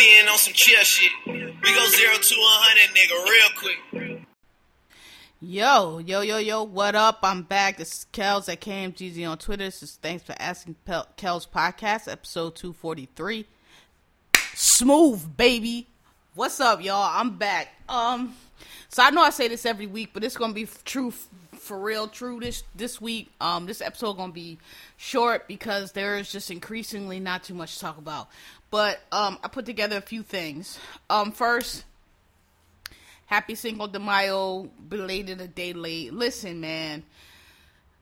Being on some chill shit. We go zero to hundred, nigga, real quick. Yo, yo, yo, yo, what up? I'm back. This is Kels at KMGZ on Twitter. This is Thanks for Asking Kels Podcast, episode 243. Smooth, baby. What's up, y'all? I'm back. Um, so I know I say this every week, but it's gonna be true, for real, true this this week. Um, this episode gonna be short because there is just increasingly not too much to talk about. But um, I put together a few things. Um, first, Happy Cinco de Mayo, belated a day late. Listen, man.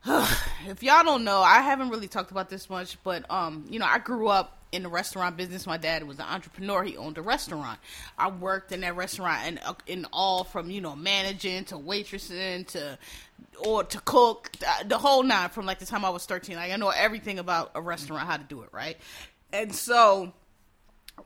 if y'all don't know, I haven't really talked about this much, but um, you know, I grew up in the restaurant business. My dad was an entrepreneur. He owned a restaurant. I worked in that restaurant and uh, in all from you know managing to waitressing to or to cook uh, the whole nine from like the time I was thirteen. Like I know everything about a restaurant, how to do it, right? And so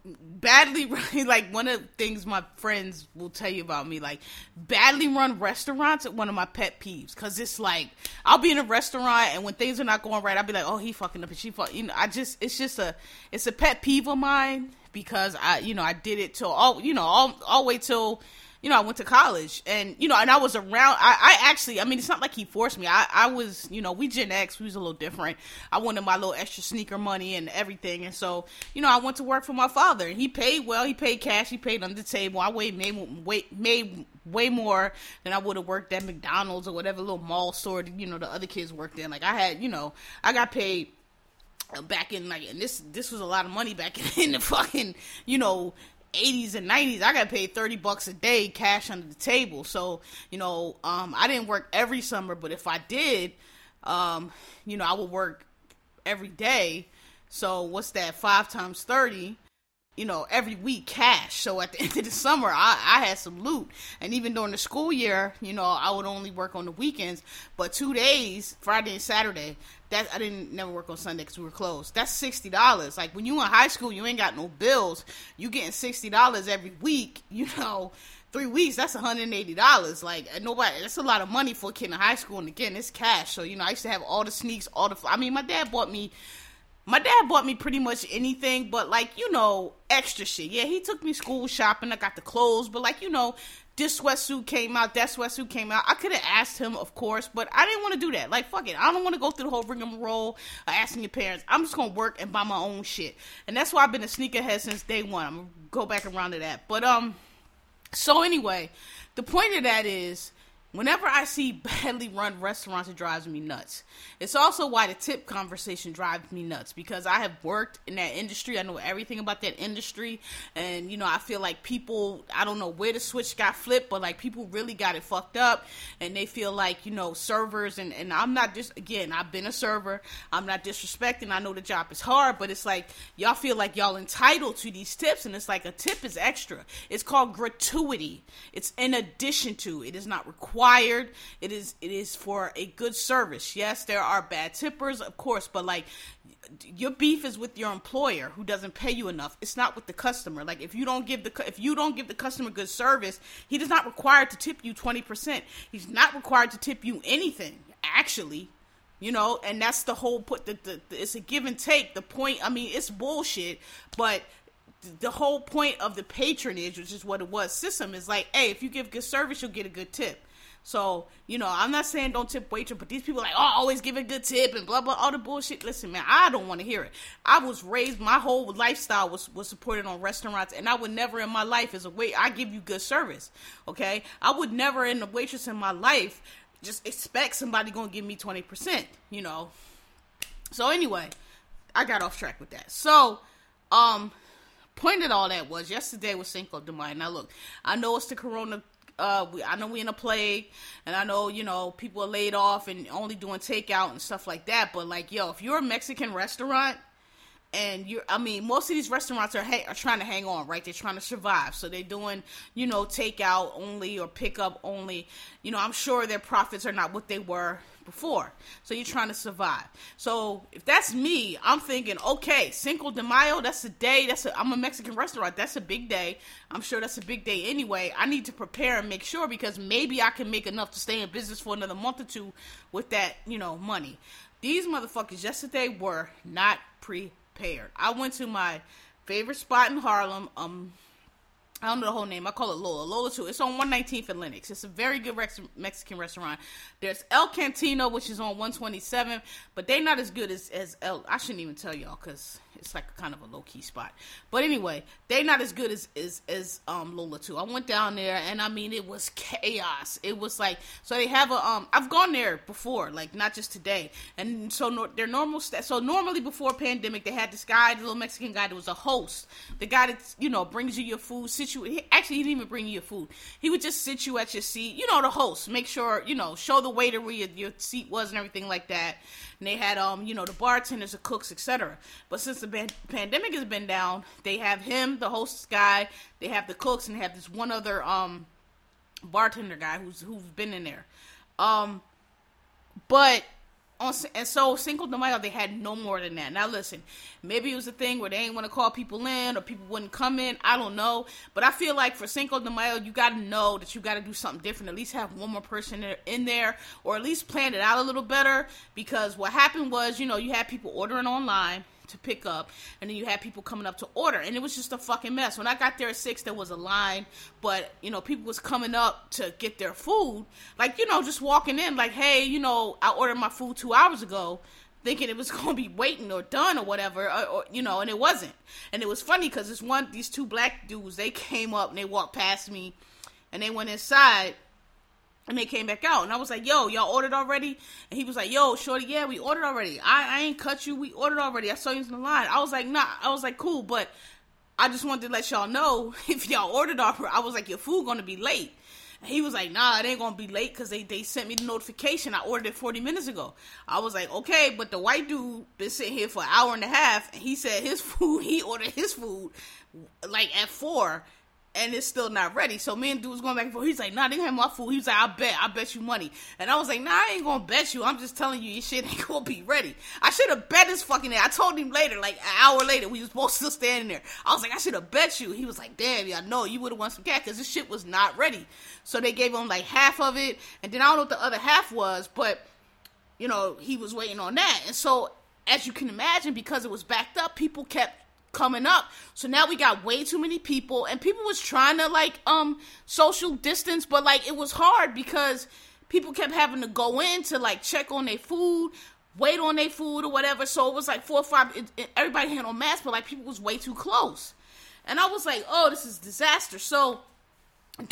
badly run like one of the things my friends will tell you about me like badly run restaurants are one of my pet peeves. Because it's like i'll be in a restaurant and when things are not going right i'll be like oh he fucking up and she fuck you know i just it's just a it's a pet peeve of mine because i you know i did it till all you know all all wait till you know, I went to college and, you know, and I was around, I, I actually, I mean, it's not like he forced me. I, I was, you know, we Gen X, we was a little different. I wanted my little extra sneaker money and everything. And so, you know, I went to work for my father and he paid well, he paid cash, he paid under the table. I weighed, made, way, made way more than I would have worked at McDonald's or whatever little mall store, you know, the other kids worked in. Like I had, you know, I got paid back in like and this this was a lot of money back in the fucking you know 80s and 90s i got paid 30 bucks a day cash under the table. So you know um i didn't work every summer but if i did um you know i would work every day. So what's that? Five times 30 you know, every week cash. So at the end of the summer, I, I had some loot. And even during the school year, you know, I would only work on the weekends. But two days, Friday and Saturday, that I didn't never work on Sunday because we were closed. That's sixty dollars. Like when you in high school, you ain't got no bills. You getting sixty dollars every week. You know, three weeks that's one hundred and eighty dollars. Like nobody, that's a lot of money for a kid in high school. And again, it's cash. So you know, I used to have all the sneaks, all the. I mean, my dad bought me my dad bought me pretty much anything but like you know extra shit. Yeah he took me school shopping. I got the clothes but like you know this sweatsuit came out that sweatsuit came out. I could have asked him of course but i didn't want to do that. Like fuck it. I don't want to go through the whole rigmarole of asking your parents. I'm just gonna work and buy my own shit. And that's why i've been a sneakerhead since day one. I'm gonna go back around to that. But um so anyway the point of that is Whenever I see badly run restaurants, it drives me nuts. It's also why the tip conversation drives me nuts because I have worked in that industry. I know everything about that industry. And, you know, I feel like people, I don't know where the switch got flipped, but like people really got it fucked up. And they feel like, you know, servers, and, and I'm not just, again, I've been a server. I'm not disrespecting. I know the job is hard, but it's like y'all feel like y'all entitled to these tips. And it's like a tip is extra. It's called gratuity, it's in addition to, it is not required required. It is it is for a good service. Yes, there are bad tippers, of course, but like your beef is with your employer who doesn't pay you enough. It's not with the customer. Like if you don't give the if you don't give the customer good service, he is not required to tip you 20%. He's not required to tip you anything actually. You know, and that's the whole put the, the, the it's a give and take. The point, I mean, it's bullshit, but the whole point of the patronage, which is what it was, system is like, hey, if you give good service, you'll get a good tip. So, you know, I'm not saying don't tip waitress, but these people like, oh, always give a good tip and blah blah all the bullshit. Listen, man, I don't want to hear it. I was raised my whole lifestyle was was supported on restaurants and I would never in my life as a wait I give you good service. Okay? I would never in the waitress in my life just expect somebody gonna give me twenty percent, you know. So anyway, I got off track with that. So, um, point of all that was yesterday was Cinco de Mayo. Now look, I know it's the Corona uh, we, I know we in a plague, and I know you know people are laid off and only doing takeout and stuff like that. But like, yo, if you're a Mexican restaurant, and you're i mean most of these restaurants are are trying to hang on right they're trying to survive so they're doing you know takeout only or pickup only you know i'm sure their profits are not what they were before so you're trying to survive so if that's me i'm thinking okay cinco de mayo that's a day that's a i'm a mexican restaurant that's a big day i'm sure that's a big day anyway i need to prepare and make sure because maybe i can make enough to stay in business for another month or two with that you know money these motherfuckers yesterday were not prepared. I went to my favorite spot in Harlem. Um, I don't know the whole name. I call it Lola. Lola too. It's on 119th and Lenox. It's a very good Rex- Mexican restaurant. There's El Cantino, which is on 127, but they're not as good as as El. I shouldn't even tell y'all because it's like kind of a low key spot. But anyway, they're not as good as as as um Lola too. I went down there and I mean it was chaos. It was like so they have a um I've gone there before, like not just today. And so no, their normal st- so normally before pandemic they had this guy, the little Mexican guy that was a host. The guy that you know brings you your food, situ actually he didn't even bring you your food. He would just sit you at your seat, you know, the host, make sure, you know, show the waiter where your, your seat was and everything like that and they had um you know the bartenders, the cooks, etc. But since the ban- pandemic has been down, they have him, the host guy, they have the cooks, and they have this one other um bartender guy who's who's been in there. Um, but on and so Cinco de Mayo they had no more than that. Now listen, maybe it was a thing where they ain't want to call people in or people wouldn't come in. I don't know, but I feel like for Cinco de Mayo you got to know that you got to do something different. At least have one more person in there, or at least plan it out a little better. Because what happened was, you know, you had people ordering online to pick up, and then you had people coming up to order, and it was just a fucking mess. When I got there at six, there was a line, but you know, people was coming up to get their food, like you know, just walking in, like, hey, you know, I ordered my food two hours ago. Thinking it was gonna be waiting or done or whatever, or, or you know, and it wasn't. And it was funny because this one, these two black dudes, they came up and they walked past me, and they went inside, and they came back out, and I was like, "Yo, y'all ordered already?" And he was like, "Yo, shorty, yeah, we ordered already. I, I ain't cut you. We ordered already. I saw you in the line." I was like, "Nah." I was like, "Cool," but I just wanted to let y'all know if y'all ordered already. I was like, "Your food gonna be late." And he was like, "Nah, it ain't gonna be late because they they sent me the notification. I ordered it 40 minutes ago." I was like, "Okay," but the white dude been sitting here for an hour and a half, and he said his food. He ordered his food like at four and it's still not ready. So me and dude was going back and forth. He's like, nah, they have my food. He was like, I bet, I bet you money. And I was like, nah, I ain't gonna bet you. I'm just telling you, your shit ain't gonna be ready. I should have bet his fucking there. I told him later, like an hour later, we was both still standing there. I was like, I should have bet you. He was like, damn, yeah, no, you would have won some cash because this shit was not ready. So they gave him like half of it, and then I don't know what the other half was, but you know, he was waiting on that. And so, as you can imagine, because it was backed up, people kept coming up. So now we got way too many people and people was trying to like um social distance, but like it was hard because people kept having to go in to like check on their food, wait on their food or whatever. So it was like four or five it, it, everybody had on masks, but like people was way too close. And I was like, "Oh, this is disaster." So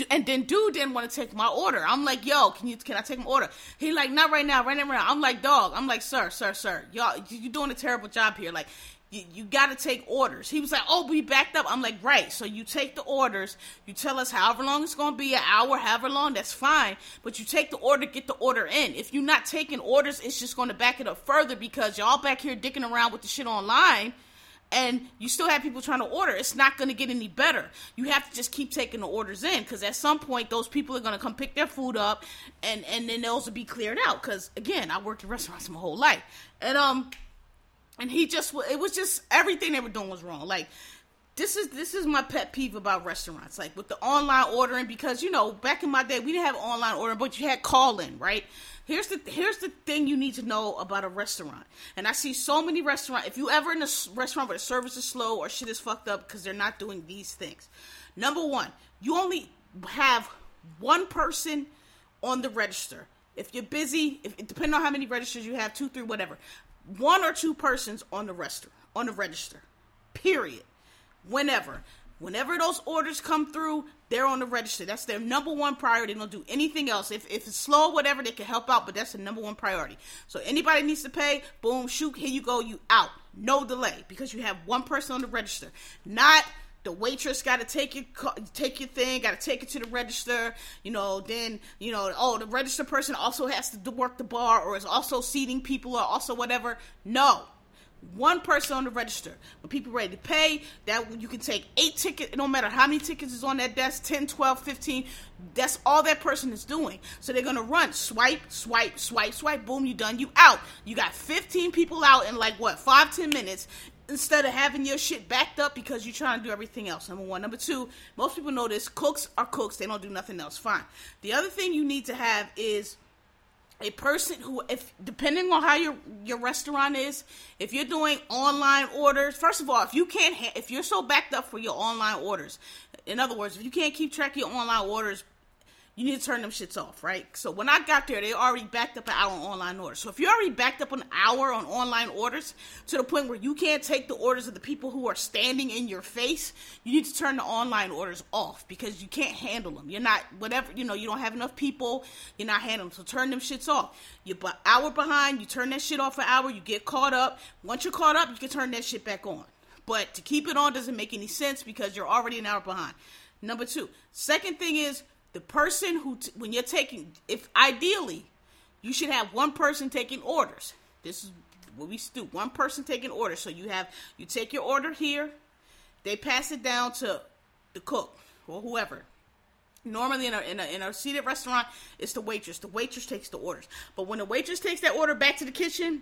and then dude didn't want to take my order. I'm like, yo, can you can I take my order? He like, not right now, right now. I'm like, dog. I'm like, sir, sir, sir. Y'all, you're doing a terrible job here. Like, you, you got to take orders. He was like, oh, we backed up. I'm like, right. So you take the orders. You tell us however long it's going to be, an hour, however long, that's fine. But you take the order, get the order in. If you're not taking orders, it's just going to back it up further because y'all back here dicking around with the shit online and you still have people trying to order, it's not going to get any better. You have to just keep taking the orders in because at some point those people are going to come pick their food up, and and then those will be cleared out. Because again, I worked in restaurants my whole life, and um, and he just it was just everything they were doing was wrong. Like this is this is my pet peeve about restaurants, like with the online ordering, because you know back in my day we didn't have online ordering, but you had call in, right? Here's the here's the thing you need to know about a restaurant, and I see so many restaurants. If you ever in a restaurant where the service is slow or shit is fucked up because they're not doing these things, number one, you only have one person on the register. If you're busy, if depending on how many registers you have, two, three, whatever, one or two persons on the register on the register. Period. Whenever. Whenever those orders come through, they're on the register. That's their number one priority. They don't do anything else. If, if it's slow, whatever, they can help out, but that's the number one priority. So anybody needs to pay, boom, shoot, here you go, you out. No delay because you have one person on the register. Not the waitress got to take your take your thing, got to take it to the register. You know, then you know, oh, the register person also has to work the bar, or is also seating people, or also whatever. No, one person on the register. When people ready to pay, that you can take eight tickets, no matter how many tickets is on that desk 10, 12, 15. That's all that person is doing. So they're to run swipe, swipe, swipe, swipe, boom, you done, you out. You got 15 people out in like what, five, 10 minutes instead of having your shit backed up because you're trying to do everything else. Number one. Number two, most people know this cooks are cooks, they don't do nothing else. Fine. The other thing you need to have is a person who if depending on how your your restaurant is if you're doing online orders first of all if you can't ha- if you're so backed up for your online orders in other words if you can't keep track of your online orders you need to turn them shits off, right? So when I got there, they already backed up an hour on online orders. So if you already backed up an hour on online orders to the point where you can't take the orders of the people who are standing in your face, you need to turn the online orders off because you can't handle them. You're not whatever you know. You don't have enough people. You're not handling them. So turn them shits off. You're an hour behind. You turn that shit off an hour. You get caught up. Once you're caught up, you can turn that shit back on. But to keep it on doesn't make any sense because you're already an hour behind. Number two. Second thing is the person who t- when you're taking if ideally you should have one person taking orders. This is what we do one person taking orders so you have you take your order here they pass it down to the cook or whoever. Normally in a, in a, in a seated restaurant it's the waitress. The waitress takes the orders. But when the waitress takes that order back to the kitchen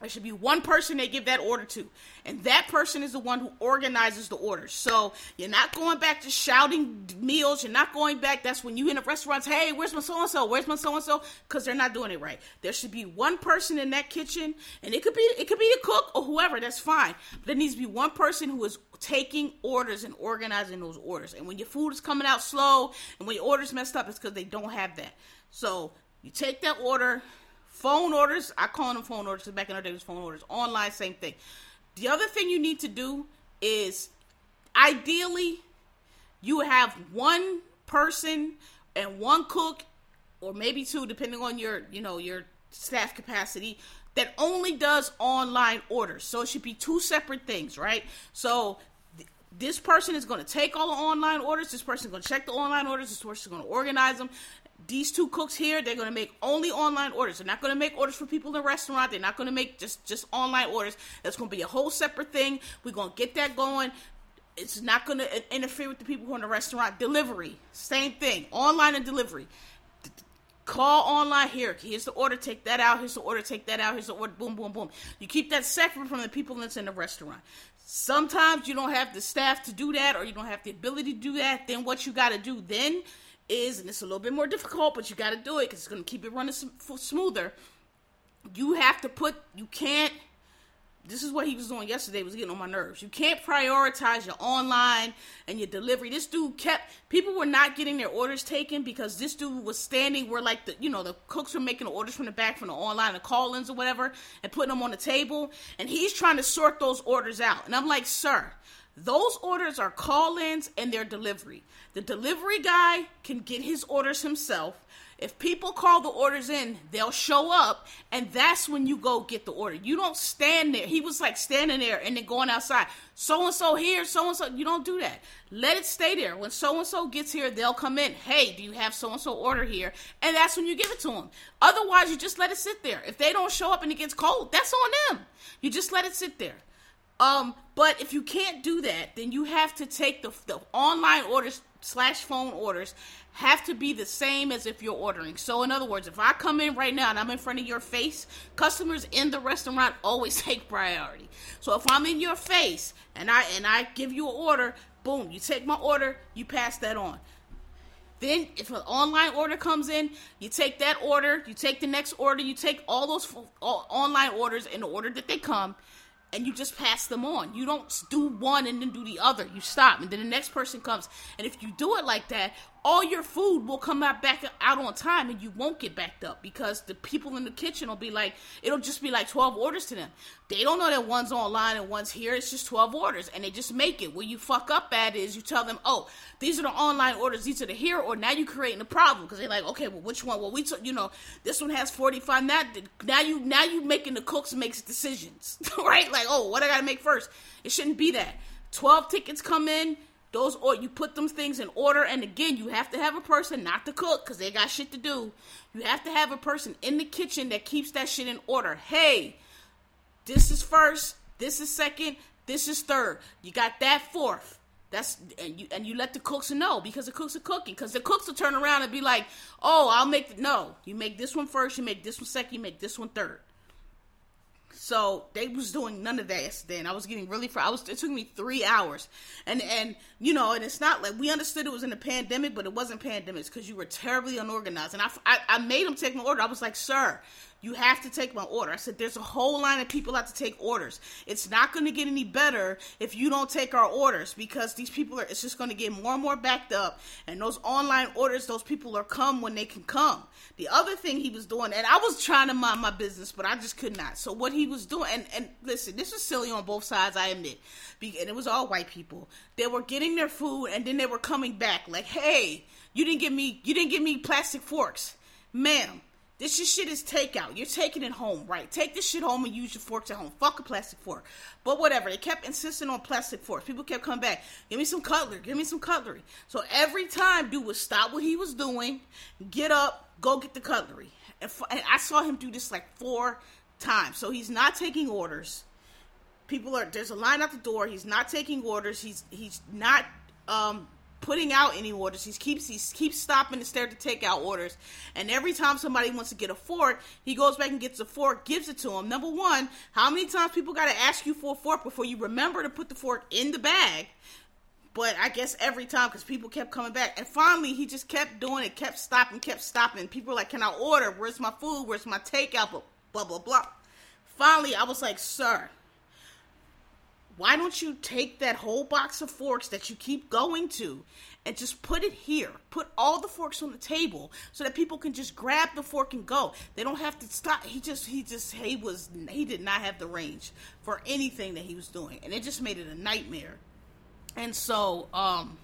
there should be one person they give that order to, and that person is the one who organizes the order. So you're not going back to shouting meals. You're not going back. That's when you in the restaurants. Hey, where's my so and so? Where's my so and so? Because they're not doing it right. There should be one person in that kitchen, and it could be it could be a cook or whoever. That's fine. But there needs to be one person who is taking orders and organizing those orders. And when your food is coming out slow, and when your order's messed up, it's because they don't have that. So you take that order Phone orders, I call them phone orders back in our day it was phone orders. Online, same thing. The other thing you need to do is ideally you have one person and one cook or maybe two depending on your you know your staff capacity that only does online orders so it should be two separate things right so th- this person is going to take all the online orders this person is going to check the online orders this person is going to organize them these two cooks here, they're gonna make only online orders. They're not gonna make orders for people in the restaurant. They're not gonna make just just online orders. That's gonna be a whole separate thing. We're gonna get that going. It's not gonna interfere with the people who are in the restaurant. Delivery, same thing. Online and delivery. Call online here. Here's the order. Take that out. Here's the order. Take that out. Here's the order. Boom, boom, boom. You keep that separate from the people that's in the restaurant. Sometimes you don't have the staff to do that, or you don't have the ability to do that. Then what you got to do then is, and it's a little bit more difficult, but you got to do it because it's going to keep it running smoother. You have to put, you can't. This is what he was doing yesterday. Was getting on my nerves. You can't prioritize your online and your delivery. This dude kept people were not getting their orders taken because this dude was standing where like the you know the cooks were making the orders from the back from the online the call-ins or whatever and putting them on the table and he's trying to sort those orders out. And I'm like, sir, those orders are call ins and their delivery. The delivery guy can get his orders himself. If people call the orders in, they'll show up, and that's when you go get the order. You don't stand there. He was like standing there and then going outside. So and so here, so and so. You don't do that. Let it stay there. When so and so gets here, they'll come in. Hey, do you have so and so order here? And that's when you give it to them. Otherwise, you just let it sit there. If they don't show up and it gets cold, that's on them. You just let it sit there. Um, but if you can't do that, then you have to take the, the online orders slash phone orders have to be the same as if you're ordering. So in other words, if I come in right now and I'm in front of your face, customers in the restaurant always take priority. So if I'm in your face and I and I give you an order, boom, you take my order, you pass that on. Then, if an online order comes in, you take that order, you take the next order, you take all those all online orders in the order that they come, and you just pass them on. You don't do one and then do the other. You stop, and then the next person comes. And if you do it like that, all your food will come out back out on time and you won't get backed up because the people in the kitchen will be like it'll just be like 12 orders to them. They don't know that one's online and one's here. It's just 12 orders and they just make it. Where you fuck up at is you tell them oh these are the online orders. These are the here or now you're creating a problem because they're like okay well which one? Well we took you know this one has 45 now now you now you making the cooks makes decisions right? Like oh what i gotta make first? It shouldn't be that. 12 tickets come in those or you put them things in order and again you have to have a person not to cook because they got shit to do you have to have a person in the kitchen that keeps that shit in order hey this is first This is second. This is third. You got that fourth. That's and you and you let the cooks know because the cooks are cooking because the cooks will turn around and be like, "Oh, I'll make the, no. You make this one first. You make this one second. You make this one third. So they was doing none of that then. I was getting really fr- I was it took me three hours, and and you know, and it's not like we understood it was in a pandemic, but it wasn't pandemics because you were terribly unorganized, and I, I I made them take my order. I was like, sir, you have to take my order. I said, there's a whole line of people out to take orders. It's not going to get any better if you don't take our orders because these people are, it's just going to get more and more backed up. And those online orders, those people are come when they can come. The other thing he was doing, and I was trying to mind my business, but I just could not. So what he was doing, and, and listen, this was silly on both sides, I admit. And it was all white people. They were getting their food and then they were coming back like, hey, you didn't give me, you didn't give me plastic forks. Ma'am, this shit is takeout. You're taking it home, right? Take this shit home and use your forks at home. Fuck a plastic fork. But whatever. They kept insisting on plastic forks. People kept coming back. Give me some cutlery. Give me some cutlery. So every time dude would stop what he was doing, get up, go get the cutlery. And, f- and I saw him do this like four times. So he's not taking orders. People are there's a line out the door. He's not taking orders. He's he's not um putting out any orders. He keeps he keeps stopping instead to take out orders. And every time somebody wants to get a fork, he goes back and gets a fork, gives it to him. Number one, how many times people got to ask you for a fork before you remember to put the fork in the bag? But I guess every time because people kept coming back, and finally he just kept doing it, kept stopping, kept stopping. People were like, "Can I order? Where's my food? Where's my takeout?" Blah blah. blah. Finally, I was like, "Sir." Why don't you take that whole box of forks that you keep going to and just put it here? Put all the forks on the table so that people can just grab the fork and go. They don't have to stop. He just, he just, he was, he did not have the range for anything that he was doing, and it just made it a nightmare. And so, um,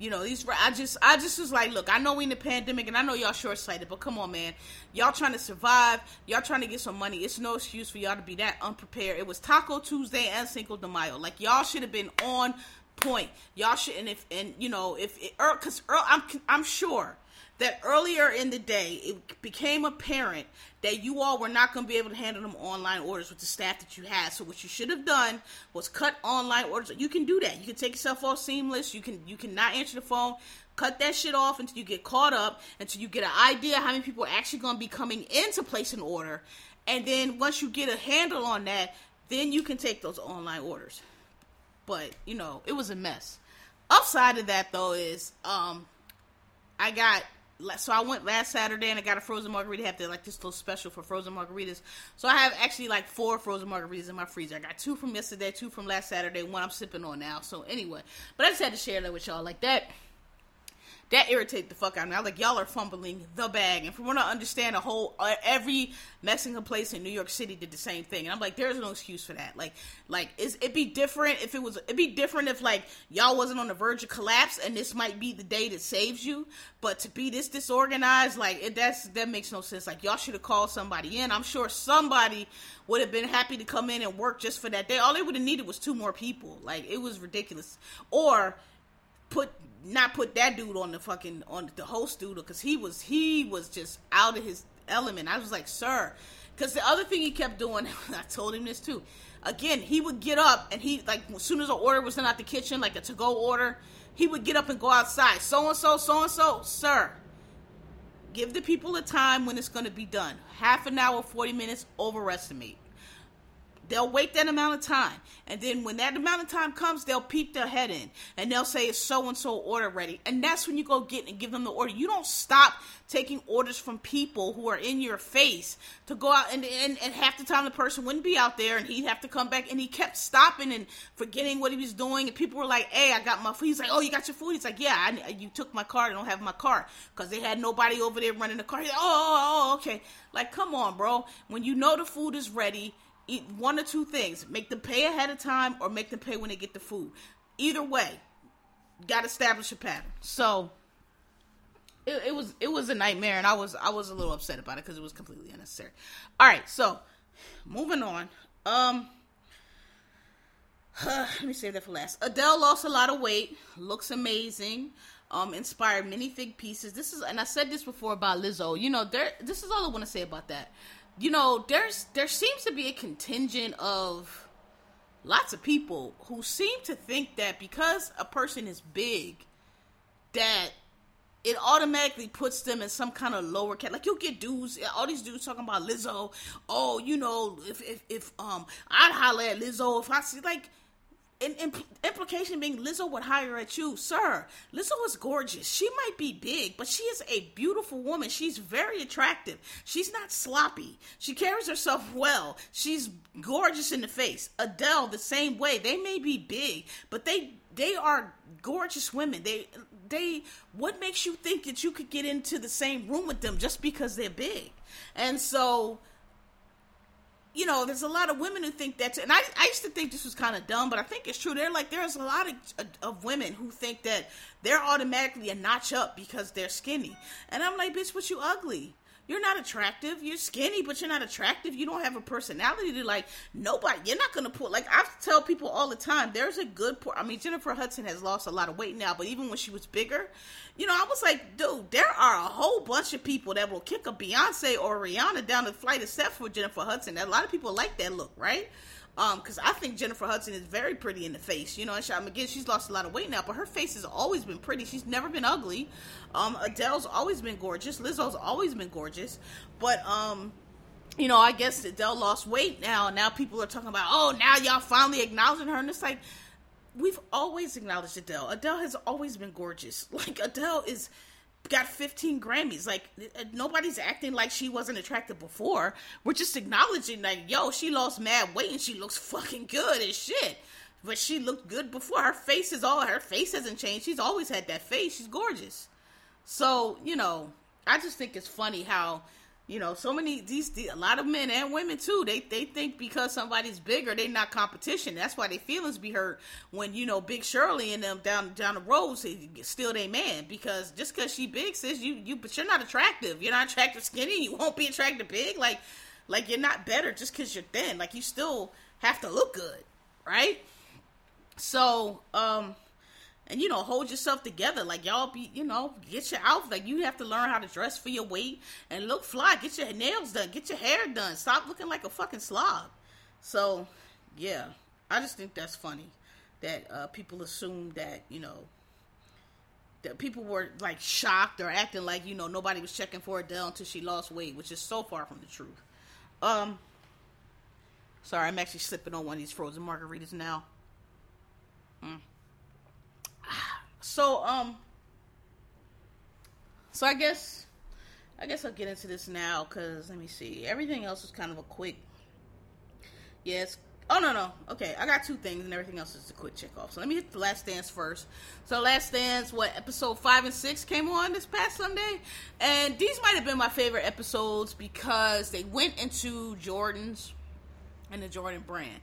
you know, these I just I just was like, look, I know we in the pandemic and I know y'all short sighted, but come on, man. Y'all trying to survive, y'all trying to get some money. It's no excuse for y'all to be that unprepared. It was Taco Tuesday and Cinco de Mayo. Like y'all should have been on point. Y'all should and if and you know, if it, Earl cuz er, I'm I'm sure that earlier in the day it became apparent that you all were not going to be able to handle them online orders with the staff that you had. So what you should have done was cut online orders. You can do that. You can take yourself off seamless. You can you cannot answer the phone. Cut that shit off until you get caught up, until you get an idea how many people are actually going to be coming in to place an order. And then once you get a handle on that, then you can take those online orders. But, you know, it was a mess. Upside of that though is um I got so I went last Saturday and I got a frozen margarita. I have to like this little special for frozen margaritas. So I have actually like four frozen margaritas in my freezer. I got two from yesterday, two from last Saturday, one I'm sipping on now. So anyway, but I just had to share that with y'all like that that irritated the fuck out of me. I was like, y'all are fumbling the bag. And from what I understand, a whole uh, every Mexican place in New York City did the same thing. And I'm like, there's no excuse for that. Like, like is it'd be different if it was it'd be different if like y'all wasn't on the verge of collapse and this might be the day that saves you. But to be this disorganized, like it, that's that makes no sense. Like y'all should have called somebody in. I'm sure somebody would have been happy to come in and work just for that day. All they would have needed was two more people. Like it was ridiculous. Or put not put that dude on the fucking on the host dude because he was he was just out of his element. I was like, sir, because the other thing he kept doing, I told him this too. Again, he would get up and he like as soon as an order was done out the kitchen, like a to go order, he would get up and go outside. So and so, so and so, sir. Give the people a time when it's going to be done. Half an hour, forty minutes. Overestimate. They'll wait that amount of time. And then when that amount of time comes, they'll peep their head in and they'll say it's so and so order ready. And that's when you go get and give them the order. You don't stop taking orders from people who are in your face to go out and, and, and half the time the person wouldn't be out there and he'd have to come back and he kept stopping and forgetting what he was doing. And people were like, hey, I got my food. He's like, oh, you got your food? He's like, yeah, I, you took my card. I don't have my car because they had nobody over there running the car. He's like, oh, oh, oh, okay. Like, come on, bro. When you know the food is ready, eat one or two things. Make them pay ahead of time or make them pay when they get the food. Either way, got to establish a pattern. So it, it, was it was a nightmare, and I was I was a little upset about it because it was completely unnecessary. All right, so moving on. Um, uh, let me save that for last. Adele lost a lot of weight, looks amazing. Um, inspired many think pieces. This is, and I said this before about Lizzo. You know, there. This is all I want to say about that you know, there's there seems to be a contingent of lots of people who seem to think that because a person is big, that it automatically puts them in some kind of lower cat. Like you'll get dudes, all these dudes talking about Lizzo. Oh, you know, if if, if um I'd holler at Lizzo if I see like. In, in, implication being Lizzo would hire at you, sir. Lizzo is gorgeous. She might be big, but she is a beautiful woman. She's very attractive. She's not sloppy. She carries herself well. She's gorgeous in the face. Adele, the same way. They may be big, but they they are gorgeous women. They they what makes you think that you could get into the same room with them just because they're big? And so you know, there's a lot of women who think that, and I, I used to think this was kind of dumb, but I think it's true. They're like, there's a lot of, of women who think that they're automatically a notch up because they're skinny. And I'm like, bitch, but you ugly. You're not attractive. You're skinny, but you're not attractive. You don't have a personality to like nobody. You're not gonna put like I tell people all the time. There's a good. I mean, Jennifer Hudson has lost a lot of weight now, but even when she was bigger, you know, I was like, dude, there are a whole bunch of people that will kick a Beyonce or Rihanna down the flight steps for Jennifer Hudson. A lot of people like that look, right? Um, because I think Jennifer Hudson is very pretty in the face. You know, and I again, she's lost a lot of weight now, but her face has always been pretty. She's never been ugly. Um, Adele's always been gorgeous. Lizzo's always been gorgeous. But um, you know, I guess Adele lost weight now, now people are talking about, oh, now y'all finally acknowledging her, and it's like we've always acknowledged Adele. Adele has always been gorgeous. Like Adele is got 15 Grammys. Like uh, nobody's acting like she wasn't attractive before. We're just acknowledging like, yo, she lost mad weight and she looks fucking good as shit. But she looked good before. Her face is all her face hasn't changed. She's always had that face. She's gorgeous. So, you know, I just think it's funny how you know, so many these a lot of men and women too. They they think because somebody's bigger, they not competition. That's why their feelings be hurt when you know Big Shirley and them down down the road still they man because just because she big says you you but you're not attractive. You're not attractive skinny. You won't be attractive big. Like like you're not better just because you're thin. Like you still have to look good, right? So um and you know hold yourself together. Like y'all be you know get your outfit. Like you have to learn how to dress for your weight and look fly. Get your nails done. Get your hair done. Stop looking like a fucking slob. So yeah. I just think that's funny that uh, people assume that you know that people were like shocked or acting like you know nobody was checking for Adele until she lost weight, which is so far from the truth. Um, sorry, I'm actually slipping on one of these frozen margaritas now. Mm so um so i guess i guess i'll get into this now because let me see. Everything else is kind of a quick yes oh no no. Okay i got two things and everything else is a quick check off. So let me hit the last dance first. So last dance what episode five and six came on this past sunday? And these might have been my favorite episodes because they went into jordans and the jordan brand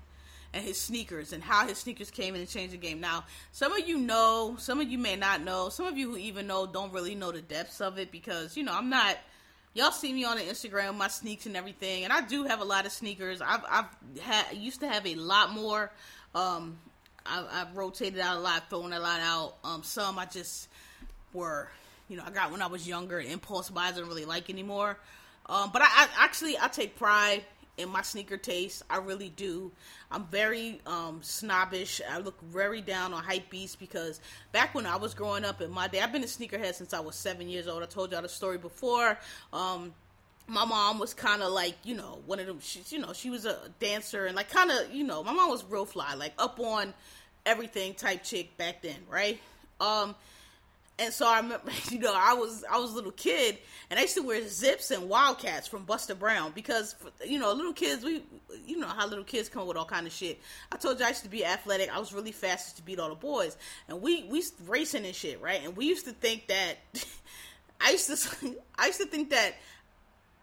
and his sneakers and how his sneakers came in and changed the game. Now, some of you know, some of you may not know, some of you who even know don't really know the depths of it because, you know, I'm not y'all see me on the Instagram, my sneaks and everything, and I do have a lot of sneakers. I've I've had used to have a lot more. Um, I, I've rotated out a lot, throwing a lot out. Um, some I just were, you know, I got when I was younger. Impulse buys I don't really like anymore. Um, but I, I actually I take pride in my sneaker taste. I really do. I'm very um, snobbish. I look very down on hype beasts because back when I was growing up in my day, I've been a sneakerhead since I was seven years old. I told y'all the story before. Um, my mom was kind of like you know one of them. She's you know she was a dancer and like kind of you know my mom was real fly, like up on everything type chick back then, right? Um, and so I remember, you know, I was I was a little kid, and I used to wear zips and Wildcats from Buster Brown because, you know, little kids, we, you know, how little kids come with all kind of shit. I told you I used to be athletic. I was really fast to beat all the boys, and we we racing and shit, right? And we used to think that, I used to I used to think that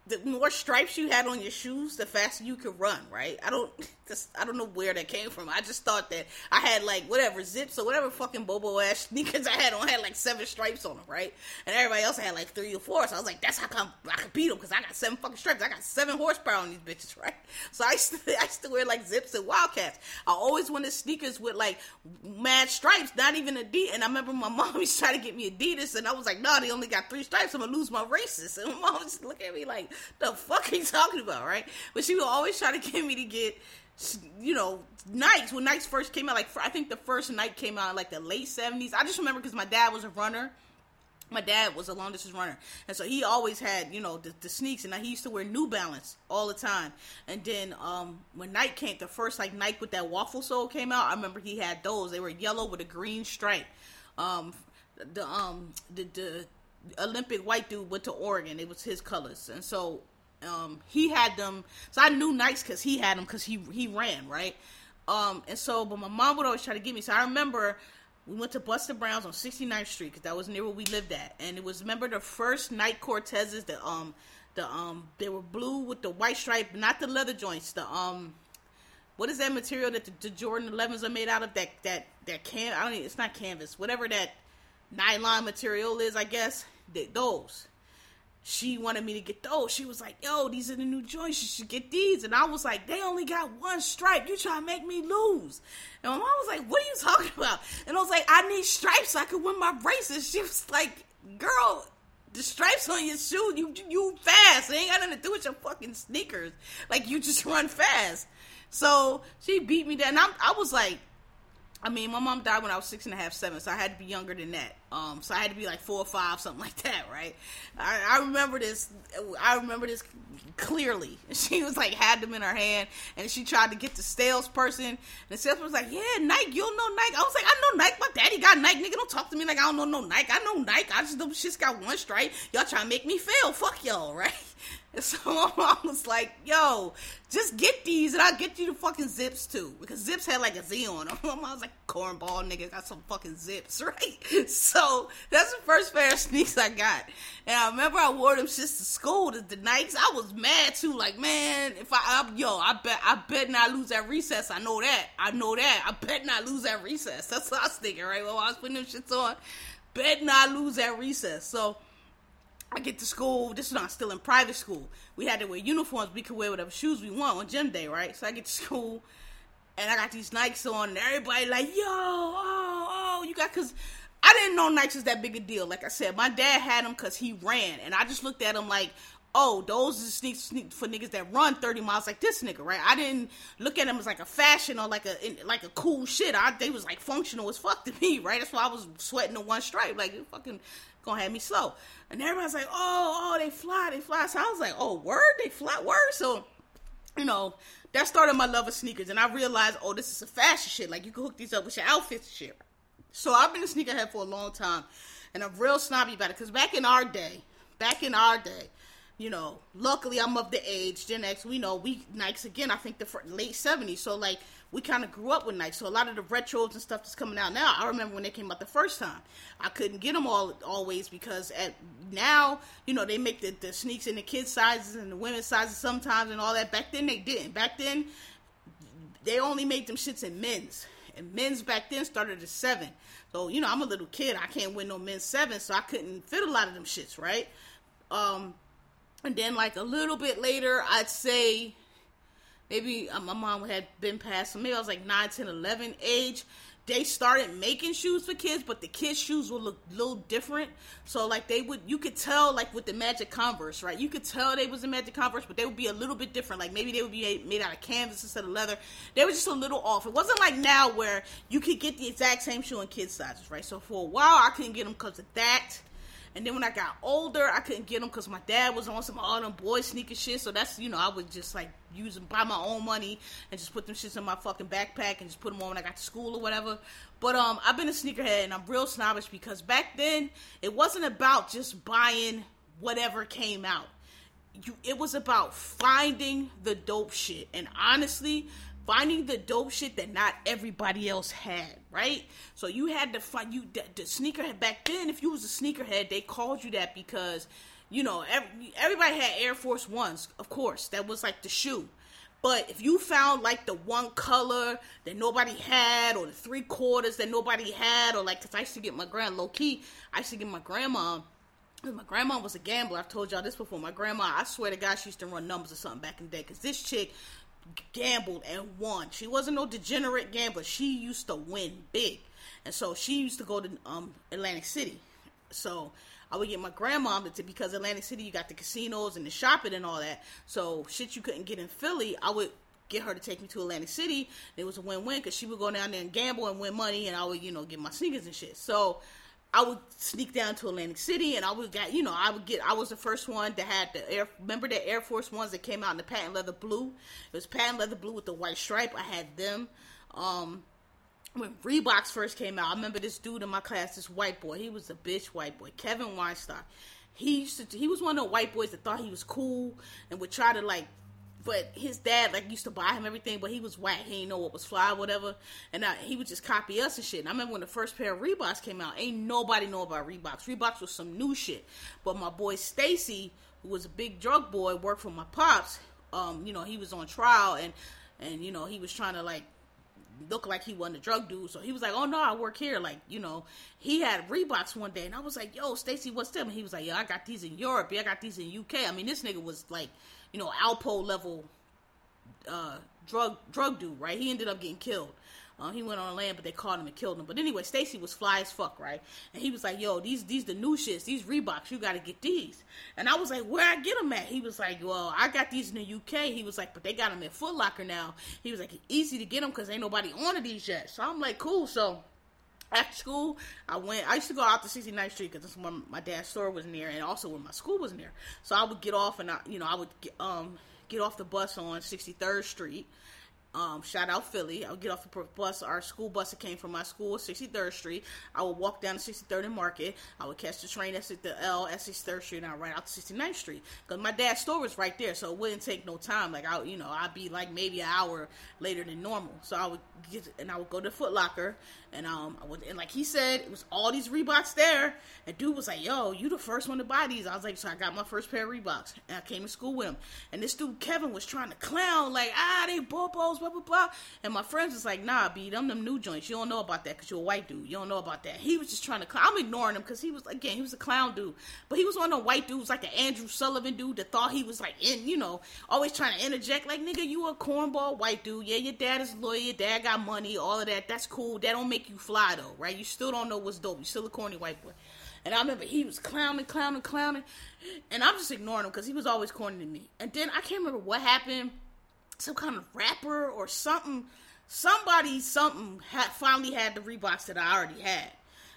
the more stripes you had on your shoes, the faster you could run, right? I don't just I don't know where that came from. I just thought that I had like whatever zips or whatever fucking bobo ass sneakers I had on had like seven stripes on them, right? And everybody else had like three or four. So I was like, that's how come I could beat them because I got seven fucking stripes. I got seven horsepower on these bitches, right? So I used to I used to wear like zips and wildcats. I always wanted sneakers with like mad stripes, not even Adidas. And I remember my mom used trying to get me Adidas, and I was like, no, they only got three stripes. I'm gonna lose my races. And my mom was just looking at me like the fuck are you talking about, right? But she would always try to get me to get, you know, Nikes when Nikes first came out. Like I think the first Nike came out in like the late seventies. I just remember because my dad was a runner. My dad was a long distance runner, and so he always had, you know, the, the sneaks, and he used to wear New Balance all the time. And then um, when Nike came, the first like Nike with that waffle sole came out, I remember he had those. They were yellow with a green stripe. Um, the um the, the Olympic white dude went to Oregon. It was his colors, and so um, he had them. So I knew Nikes because he had them because he he ran right. Um, and so, but my mom would always try to get me. So I remember we went to Buster Brown's on 69th Street because that was near where we lived at, and it was remember the first Nike Cortezes. that um the um they were blue with the white stripe, not the leather joints. The um what is that material that the, the Jordan 11s are made out of? That that that can I don't. It's not canvas. Whatever that nylon material is, I guess those. She wanted me to get those. She was like, "Yo, these are the new joints. You should get these." And I was like, "They only got one stripe. You trying to make me lose?" And my mom was like, "What are you talking about?" And I was like, "I need stripes so I can win my races." She was like, "Girl, the stripes on your shoe, you you fast. It ain't got nothing to do with your fucking sneakers. Like you just run fast." So she beat me down. I was like, I mean, my mom died when I was six and a half, seven, so I had to be younger than that. Um, so I had to be like four or five, something like that, right? I, I remember this. I remember this clearly. She was like had them in her hand, and she tried to get the salesperson. And the salesperson was like, "Yeah, Nike, you don't know Nike." I was like, "I know Nike. My daddy got Nike. Nigga, don't talk to me like I don't know no Nike. I know Nike. I just shit's got one stripe. Y'all trying to make me fail? Fuck y'all, right?" So my mom was like, yo, just get these and I'll get you the fucking zips too. Because zips had like a Z on them. My mom was like, cornball nigga, got some fucking zips, right? So that's the first pair of sneaks I got. And I remember I wore them shits to school, the, the Nikes. I was mad too, like, man, if I, I, yo, I bet, I bet not lose that recess. I know that. I know that. I bet not lose that recess. That's what I was thinking, right? While I was putting them shits on. Bet not lose that recess. So, I get to school. This is not still in private school. We had to wear uniforms. We could wear whatever shoes we want on gym day, right? So I get to school, and I got these Nikes on, and everybody like, yo, oh, oh, you got because I didn't know Nikes was that big a deal. Like I said, my dad had them because he ran, and I just looked at them like, oh, those are sneaks sneak for niggas that run 30 miles like this nigga, right? I didn't look at them as like a fashion or like a like a cool shit. I they was like functional as fuck to me, right? That's why I was sweating the one stripe. Like fucking gonna have me slow. And everybody's like, oh, oh, they fly, they fly. So I was like, oh, word, they fly, word. So, you know, that started my love of sneakers. And I realized, oh, this is a fashion shit. Like, you can hook these up with your outfits shit. So I've been a sneakerhead for a long time. And I'm real snobby about it. Because back in our day, back in our day, you know, luckily I'm of the age, Gen X, we know we Nikes again, I think the late 70s. So, like, we kind of grew up with Nike. So a lot of the retros and stuff that's coming out now, I remember when they came out the first time. I couldn't get them all always because at now, you know, they make the, the sneaks in the kids sizes and the women's sizes sometimes and all that. Back then they didn't. Back then they only made them shits in men's. And men's back then started at seven. So, you know, I'm a little kid. I can't win no men's seven, so I couldn't fit a lot of them shits, right? Um, and then like a little bit later, I'd say maybe uh, my mom had been past, so maybe I was like 9, 10, 11 age. They started making shoes for kids, but the kids' shoes would look a little different. So, like, they would, you could tell, like, with the Magic Converse, right? You could tell they was a Magic Converse, but they would be a little bit different. Like, maybe they would be made out of canvas instead of leather. They were just a little off. It wasn't like now where you could get the exact same shoe in kids' sizes, right? So, for a while, I couldn't get them because of that. And then when I got older, I couldn't get them because my dad was on some all them boy sneaker shit. So that's you know I would just like use them buy my own money and just put them shits in my fucking backpack and just put them on when I got to school or whatever. But um, I've been a sneakerhead and I'm real snobbish because back then it wasn't about just buying whatever came out. You, it was about finding the dope shit. And honestly, finding the dope shit that not everybody else had, right? So you had to find you the, the sneakerhead back then. If you was a sneakerhead, they called you that because you know every, everybody had Air Force Ones, of course. That was like the shoe. But if you found like the one color that nobody had, or the three quarters that nobody had, or like, cause I used to get my grand low key, I used to get my grandma. My grandma was a gambler. I've told y'all this before. My grandma, I swear to God, she used to run numbers or something back in the day. Cause this chick, gambled and won. She wasn't no degenerate gambler. She used to win big. And so she used to go to um, Atlantic City. So I would get my grandma to because Atlantic City you got the casinos and the shopping and all that. So shit you couldn't get in Philly, I would get her to take me to Atlantic City. It was a win-win because she would go down there and gamble and win money, and I would you know get my sneakers and shit. So. I would sneak down to Atlantic City, and I would get, you know, I would get. I was the first one that had the air. Remember the Air Force ones that came out in the patent leather blue? It was patent leather blue with the white stripe. I had them. Um, when Reeboks first came out, I remember this dude in my class, this white boy. He was a bitch white boy, Kevin Weinstein. He used to, he was one of the white boys that thought he was cool and would try to like but his dad like used to buy him everything, but he was white. He didn't know what was fly, whatever. And I, he would just copy us and shit. And I remember when the first pair of Reeboks came out, ain't nobody know about Reeboks. Reeboks was some new shit. But my boy Stacy, who was a big drug boy, worked for my pops. Um, you know, he was on trial and and you know he was trying to like look like he wasn't a drug dude. So he was like, "Oh no, I work here." Like you know, he had Reeboks one day, and I was like, "Yo, Stacy, what's them?" And he was like, "Yeah, I got these in Europe. Yeah, I got these in UK." I mean, this nigga was like, you know, Alpo level uh, drug drug dude, right? He ended up getting killed. Uh, he went on land, but they caught him and killed him. But anyway, Stacy was fly as fuck, right? And he was like, "Yo, these these the new shits, these Reeboks, you got to get these." And I was like, "Where I get them at?" He was like, "Well, I got these in the UK." He was like, "But they got them at Foot Locker now." He was like, "Easy to get them because ain't nobody on these yet." So I'm like, "Cool." So after school, I went. I used to go out to 69th Street because that's where my dad's store was near, and also where my school was near. So I would get off, and I, you know, I would get, um get off the bus on 63rd Street, um, shout out Philly. I would get off the bus, our school bus that came from my school, 63rd Street. I would walk down to 63rd and Market. I would catch the train at the L at 63rd Street, and I ride out to 69th Street. Because my dad's store was right there, so it wouldn't take no time. Like, I, you know, I'd be like maybe an hour later than normal. So I would get, and I would go to Foot Locker, and um, I would, and like he said, it was all these Reeboks there. And dude was like, "Yo, you the first one to buy these." I was like, "So I got my first pair of Reeboks, and I came to school with him." And this dude Kevin was trying to clown, like, "Ah, they bobos, blah blah blah." And my friends was like, "Nah, B, them them new joints. You don't know about that because you're a white dude. You don't know about that." He was just trying to. Clown. I'm ignoring him because he was again, he was a clown dude, but he was one of the white dudes, like an Andrew Sullivan dude that thought he was like in, you know, always trying to interject, like, "Nigga, you a cornball white dude. Yeah, your dad is lawyer. Your dad got money. All of that. That's cool. That don't make you fly though, right? You still don't know what's dope. You still a corny white boy." And I remember he was clowning, clowning, clowning, and I'm just ignoring him because he was always corny to me. And then I can't remember what happened. Some kind of rapper or something. Somebody, something had finally had the Reeboks that I already had,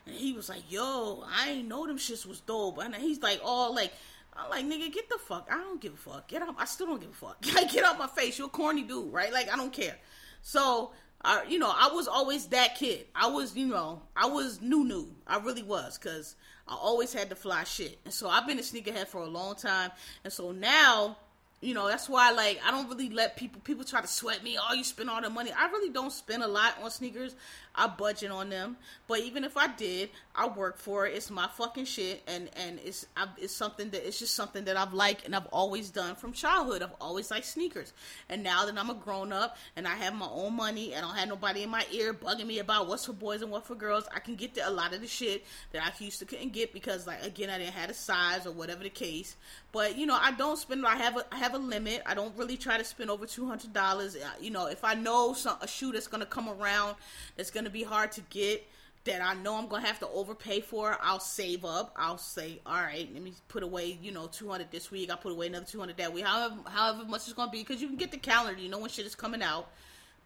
and he was like, "Yo, I ain't know them shits was dope." And he's like, "All like." I'm like, nigga, get the fuck. I don't give a fuck. Get out. I still don't give a fuck. Like, get out my face. You're a corny dude, right? Like, I don't care. So I, you know, I was always that kid. I was, you know, I was new, new. I really was, cause I always had to fly shit, and so I've been a sneakerhead for a long time, and so now you know that's why like i don't really let people people try to sweat me. Oh you spend all the money. I really don't spend a lot on sneakers i budget on them. But even if i did i work for it. It's my fucking shit. And and it's I, it's something that it's just something that i've liked and i've always done from childhood. I've always liked sneakers. And now that i'm a grown-up and i have my own money and i don't have nobody in my ear bugging me about what's for boys and what for girls i can get to a lot of the shit that i used to couldn't get because like again i didn't have a size or whatever the case. But you know i don't spend i have a i have a limit. I don't really try to spend over two hundred dollars. You know, if I know some, a shoe that's gonna come around that's gonna be hard to get, that I know I'm gonna have to overpay for, I'll save up. I'll say, all right, let me put away, you know, two hundred this week. I put away another two hundred that week. However, however much it's gonna be, because you can get the calendar. You know when shit is coming out.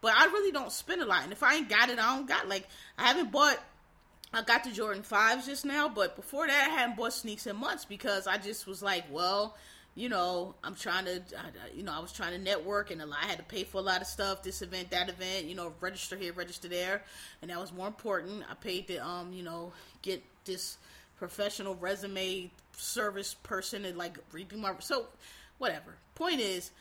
But I really don't spend a lot, and if I ain't got it, I don't got. Like I haven't bought. I got the Jordan fives just now, but before that, I hadn't bought sneaks in months because I just was like, well, you know, I'm trying to, you know, I was trying to network and lot, I had to pay for a lot of stuff, this event, that event, you know, register here, register there. And that was more important. I paid to, um, you know, get this professional resume service person and like redo my, so whatever. Point is,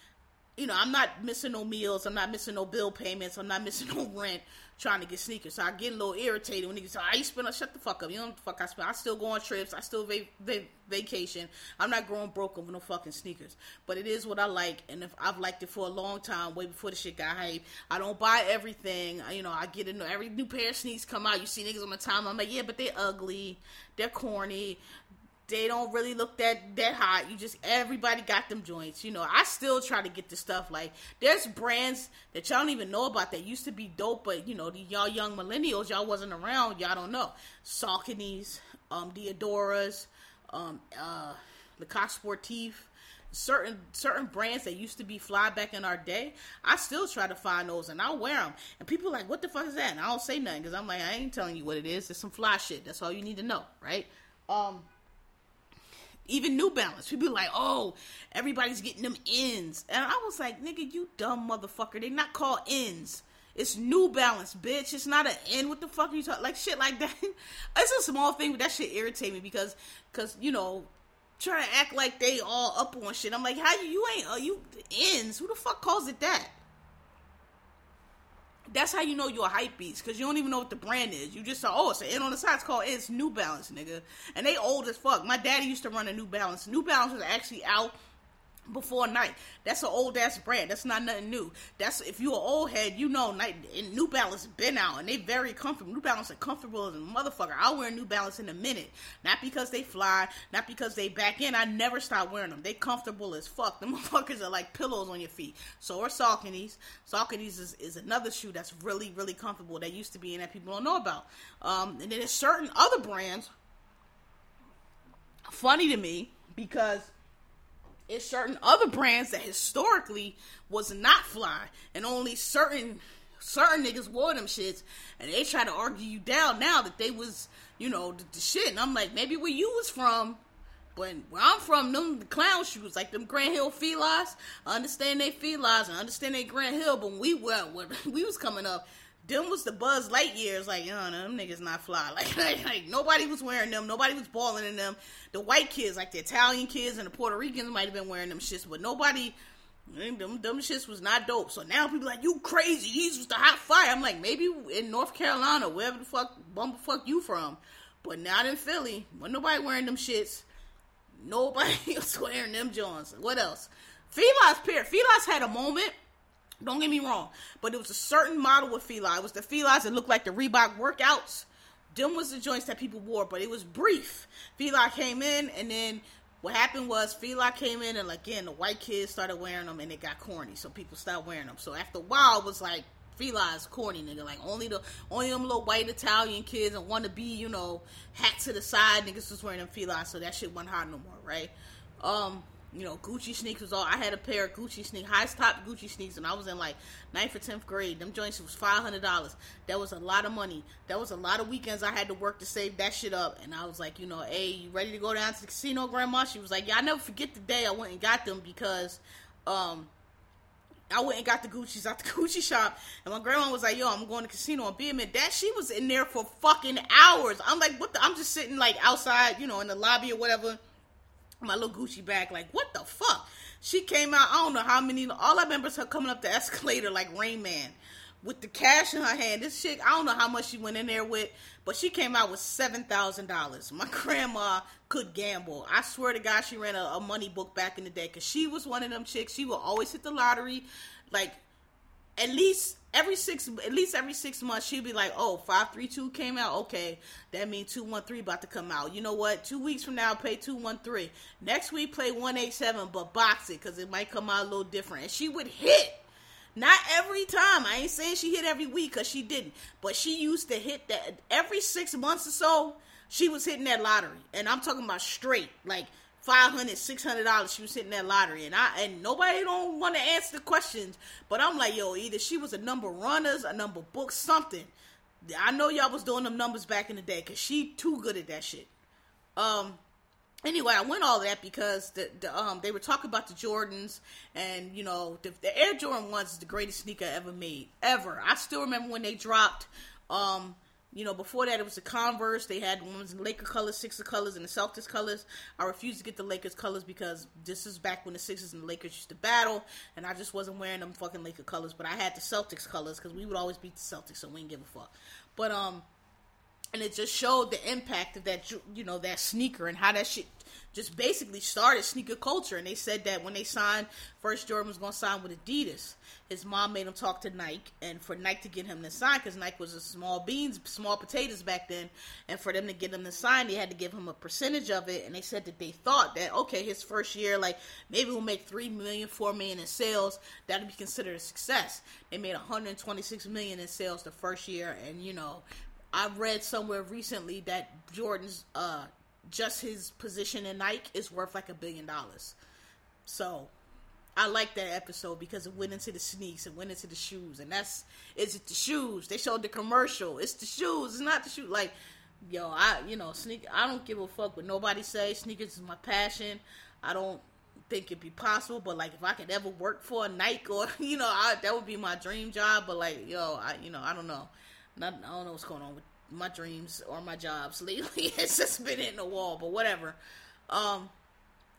you know, I'm not missing no meals. I'm not missing no bill payments. I'm not missing no rent trying to get sneakers. So I get a little irritated when niggas say, "I spend?" Shut the fuck up. You know what the fuck I spend. I still go on trips. I still va- va- vacation. I'm not growing broke over no fucking sneakers. But it is what I like, and if I've liked it for a long time, way before the shit got hype. I don't buy everything. You know, I get into every new pair of sneakers come out. You see niggas on the time. I'm like, yeah, but they're ugly. They're corny they don't really look that that hot. You just everybody got them joints. You know, I still try to get the stuff like there's brands that y'all don't even know about that used to be dope, but you know, the y'all young millennials, y'all wasn't around, y'all don't know. Sauconys, um, Diadoras, um, uh, Sportif, certain certain brands that used to be fly back in our day. I still try to find those and I'll wear them. And people like, "What the fuck is that?" And I don't say nothing because I'm like, I ain't telling you what it is. It's some fly shit. That's all you need to know, right? Um, even New Balance. People like, oh, everybody's getting them ends. And I was like, nigga, you dumb motherfucker. They not called ends. It's New Balance, bitch. It's not an end. What the fuck are you talking? Like shit like that. it's a small thing, but that shit irritate me because, because you know, trying to act like they all up on shit. I'm like, how you? You ain't. Uh, you ends. Who the fuck calls it that? That's how you know you're a hype beast because you don't even know what the brand is. You just say, oh, it's an N on the side. It's called it's New Balance, nigga. And they old as fuck. My daddy used to run a New Balance. New Balance was actually out before Nike. That's an old ass brand. That's not nothing new. That's if you're an old head, you know night New Balance been out and they very comfortable. New Balance are comfortable as a motherfucker. I'll wear New Balance in a minute. Not because they fly, not because they back in. I never stop wearing them. They comfortable as fuck. The motherfuckers are like pillows on your feet. So are Saucony's. Saucony's is, is another shoe that's really, really comfortable that used to be in that people don't know about. Um, and then there's certain other brands funny to me because it's certain other brands that historically was not fly, and only certain certain niggas wore them shits, and they try to argue you down now that they was you know the, the shit. And I'm like, maybe where you was from. But where I'm from, them the clown shoes, like them Grant Hill Filas, I understand they Filas, I understand they Grant Hill, but we were when we was coming up, them was the Buzz Lightyears. Like, you know, them niggas not fly. Like, like, like, nobody was wearing them. Nobody was balling in them. The white kids, like the Italian kids and the Puerto Ricans, might have been wearing them shits, but nobody. Them, them shits was not dope. So now people like, you crazy. These was the hot fire. I'm like, maybe in North Carolina, wherever the fuck, bumblefuck you from. But not in Philly. When nobody wearing them shits. Nobody was wearing them Johns. What else? Filas, period. Filas had a moment don't get me wrong, but it was a certain model of Fila. It was the Filas that looked like the Reebok workouts. Them was the joints that people wore, but it was brief. Fila came in, and then what happened was Fila came in, and again, the white kids started wearing them, and it got corny, so people stopped wearing them. So after a while, it was like Fila is corny, nigga. Like only the only them little white Italian kids and want to be, you know, hat to the side niggas was wearing them Fila, so that shit wasn't hot no more, right? Um, you know, Gucci sneakers was all. I had a pair of Gucci sneakers, high top Gucci sneakers, and I was in like ninth or tenth grade. Them joints was five hundred dollars. That was a lot of money. That was a lot of weekends I had to work to save that shit up. And I was like, you know, hey, you ready to go down to the casino, Grandma? She was like, yeah, I never forget the day I went and got them because, um. I went and got the Gucci's out the Gucci shop, and my grandma was like, "Yo, I'm going to casino on BM." That she was in there for fucking hours. I'm like, "What?" The? I'm just sitting like outside, you know, in the lobby or whatever my little Gucci bag, like, what the fuck? She came out, I don't know how many, all I remember is her coming up the escalator like Rain Man with the cash in her hand. This chick, I don't know how much she went in there with, but she came out with $7,000. My grandma could gamble. I swear to God, she ran a, a money book back in the day because she was one of them chicks. She would always hit the lottery. Like, at least every six at least every six months she'd be like oh 532 came out? Okay that means 213 about to come out. You know what? Two weeks from now pay 213 next week play 187 but box it because it might come out a little different. And she would hit. Not every time. I ain't saying she hit every week because she didn't. But she used to hit that. Every six months or so she was hitting that lottery. And i'm talking about straight. Like 500 600 dollars she was hitting that lottery and i and nobody don't want to answer the questions but i'm like yo either she was a number runners a number book something. I know y'all was doing them numbers back in the day because she too good at that shit. Um anyway i went all that because the, the um they were talking about the jordans and you know the, the air jordan ones is the greatest sneaker ever made ever. I still remember when they dropped um you know, before that it was the Converse. They had ones in Laker colors, Sixer colors, and the Celtics colors. I refused to get the Lakers colors because this is back when the Sixers and the Lakers used to battle, and I just wasn't wearing them fucking Laker colors. But I had the Celtics colors because we would always beat the Celtics, so we didn't give a fuck. But um, and it just showed the impact of that, you know, that sneaker and how that shit just basically started sneaker culture. And they said that when they signed, first Jordan was going to sign with Adidas. His mom made him talk to Nike, and for Nike to get him to sign, because Nike was a small beans, small potatoes back then, and for them to get him to sign, they had to give him a percentage of it. And they said that they thought that okay, his first year, like maybe we'll make three million, four million in sales. That'd be considered a success. They made 126 million in sales the first year, and you know, I read somewhere recently that Jordan's uh just his position in Nike is worth like a billion dollars. So I like that episode because it went into the sneaks and went into the shoes, and that's is it the shoes? They showed the commercial. It's the shoes. It's not the shoe. Like, yo, I you know sneak. I don't give a fuck what nobody say. Sneakers is my passion. I don't think it'd be possible, but like if I could ever work for a Nike or you know I, that would be my dream job. But like yo, I you know I don't know. Not, I don't know what's going on with my dreams or my jobs lately. it's just been hitting the wall, but whatever. Um,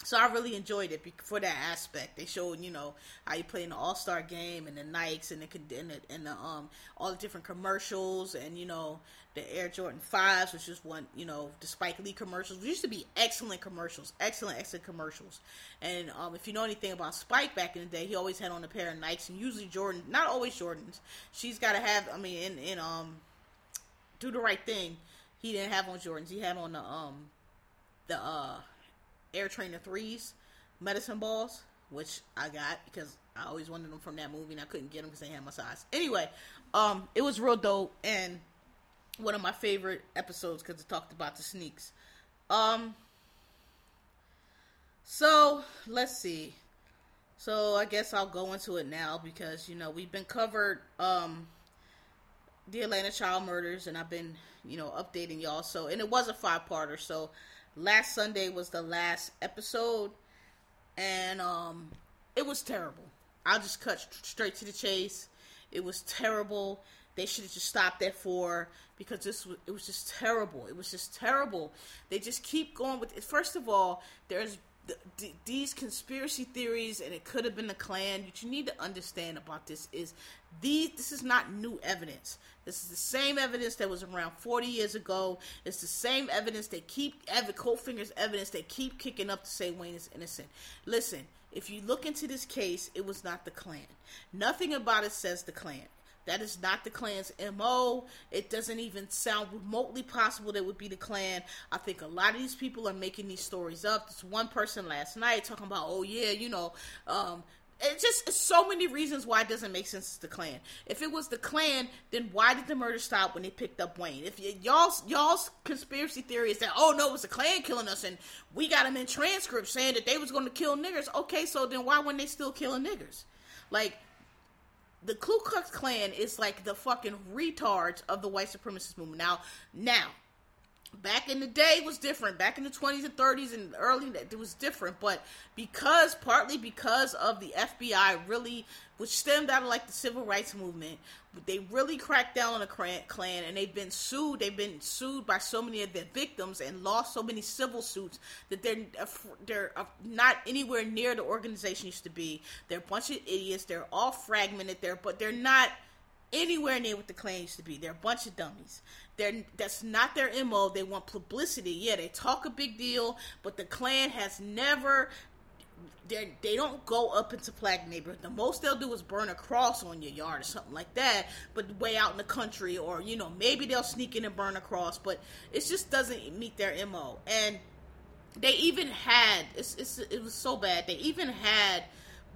so I really enjoyed it for that aspect. They showed, you know, how you play in the All Star game and the Nikes and the and the, and the um all the different commercials and you know the Air Jordan fives, which is one, you know, the Spike Lee commercials. Which used to be excellent commercials, excellent, excellent commercials. And um, if you know anything about Spike back in the day, he always had on a pair of Nikes and usually Jordan, not always Jordans. She's got to have. I mean, in in um do the right thing. He didn't have on Jordans. He had on the um the uh Air Trainer threes, medicine balls, which I got because I always wanted them from that movie and I couldn't get them because they had my size. Anyway, um, it was real dope and one of my favorite episodes because it talked about the sneaks. Um, so let's see. So I guess I'll go into it now because you know we've been covered um the Atlanta child murders, and I've been, you know, updating y'all. So, and it was a five parter. So, last Sunday was the last episode, and um, it was terrible. I'll just cut straight to the chase. It was terrible. They should have just stopped at four because this was, it was just terrible. It was just terrible. They just keep going with it. First of all, there's these conspiracy theories and it could have been the Klan. What you need to understand about this is these. This is not new evidence. This is the same evidence that was around 40 years ago. It's the same evidence they keep. Evan Coldfinger's evidence they keep kicking up to say Wayne is innocent. Listen, if you look into this case, it was not the Klan. Nothing about it says the Klan. That is not the Klan's MO. It doesn't even sound remotely possible that would be the Klan. I think a lot of these people are making these stories up. This one person last night talking about, oh yeah, you know, um, it's just it's so many reasons why it doesn't make sense it's the Klan. If it was the Klan, then why did the murder stop when they picked up Wayne? If y- y'all's y'all's conspiracy theory is that oh no, it was the Klan killing us and we got them in transcripts saying that they was going to kill niggers. Okay, so then why weren't they still killing niggers? Like the Ku Klux Klan is like the fucking retards of the white supremacist movement. Now, now, back in the day was different. Back in the 20s and 30s and early, it was different. But because, partly because of the FBI really, which stemmed out of like the civil rights movement, they really cracked down on the Klan and they've been sued. They've been sued by so many of their victims and lost so many civil suits that they're uh, they're uh, not anywhere near the organization used to be. They're a bunch of idiots. They're all fragmented there, but they're not anywhere near what the Klan used to be. They're a bunch of dummies. They're that's not their mo. They want publicity. Yeah, they talk a big deal, but the Klan has never they they don't go up into black neighborhood. The most they'll do is burn a cross on your yard or something like that. But way out in the country, or you know, maybe they'll sneak in and burn a cross. But it just doesn't meet their mo. And they even had it's, it's it was so bad. They even had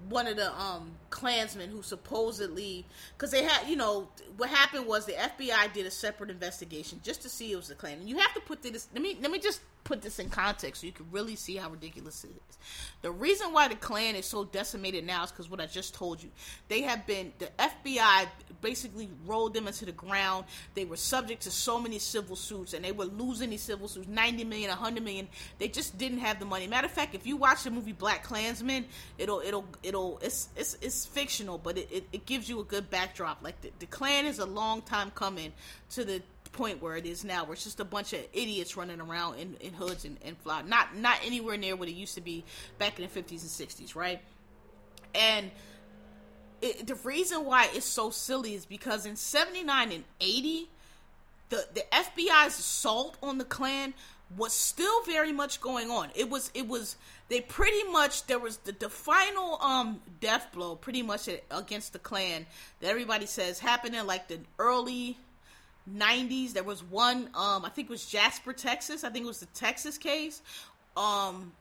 one of the um Klansmen who supposedly because they had you know what happened was the FBI did a separate investigation just to see it was the Klan. And you have to put this. Let me let me just put this in context so you can really see how ridiculous it is. The reason why the Klan is so decimated now is because what I just told you. They have been, the FBI basically rolled them into the ground. They were subject to so many civil suits and they were losing these civil suits 90 million, 100 million. They just didn't have the money. Matter of fact, if you watch the movie Black Klansman, it'll, it'll, it'll, it's, it's, it's fictional, but it, it, it gives you a good backdrop. Like the, the Klan is a long time coming to the point where it is now, where it's just a bunch of idiots running around in, in hoods and, and fly. Not not anywhere near what it used to be back in the fifties and sixties, right? And it, the reason why it's so silly is because in seventy nine and eighty, the the FBI's assault on the Klan was still very much going on. It was it was they pretty much there was the, the final um death blow pretty much against the Klan that everybody says happened in like the early 90s. There was one, um, I think it was Jasper, Texas. I think it was the Texas case. Um,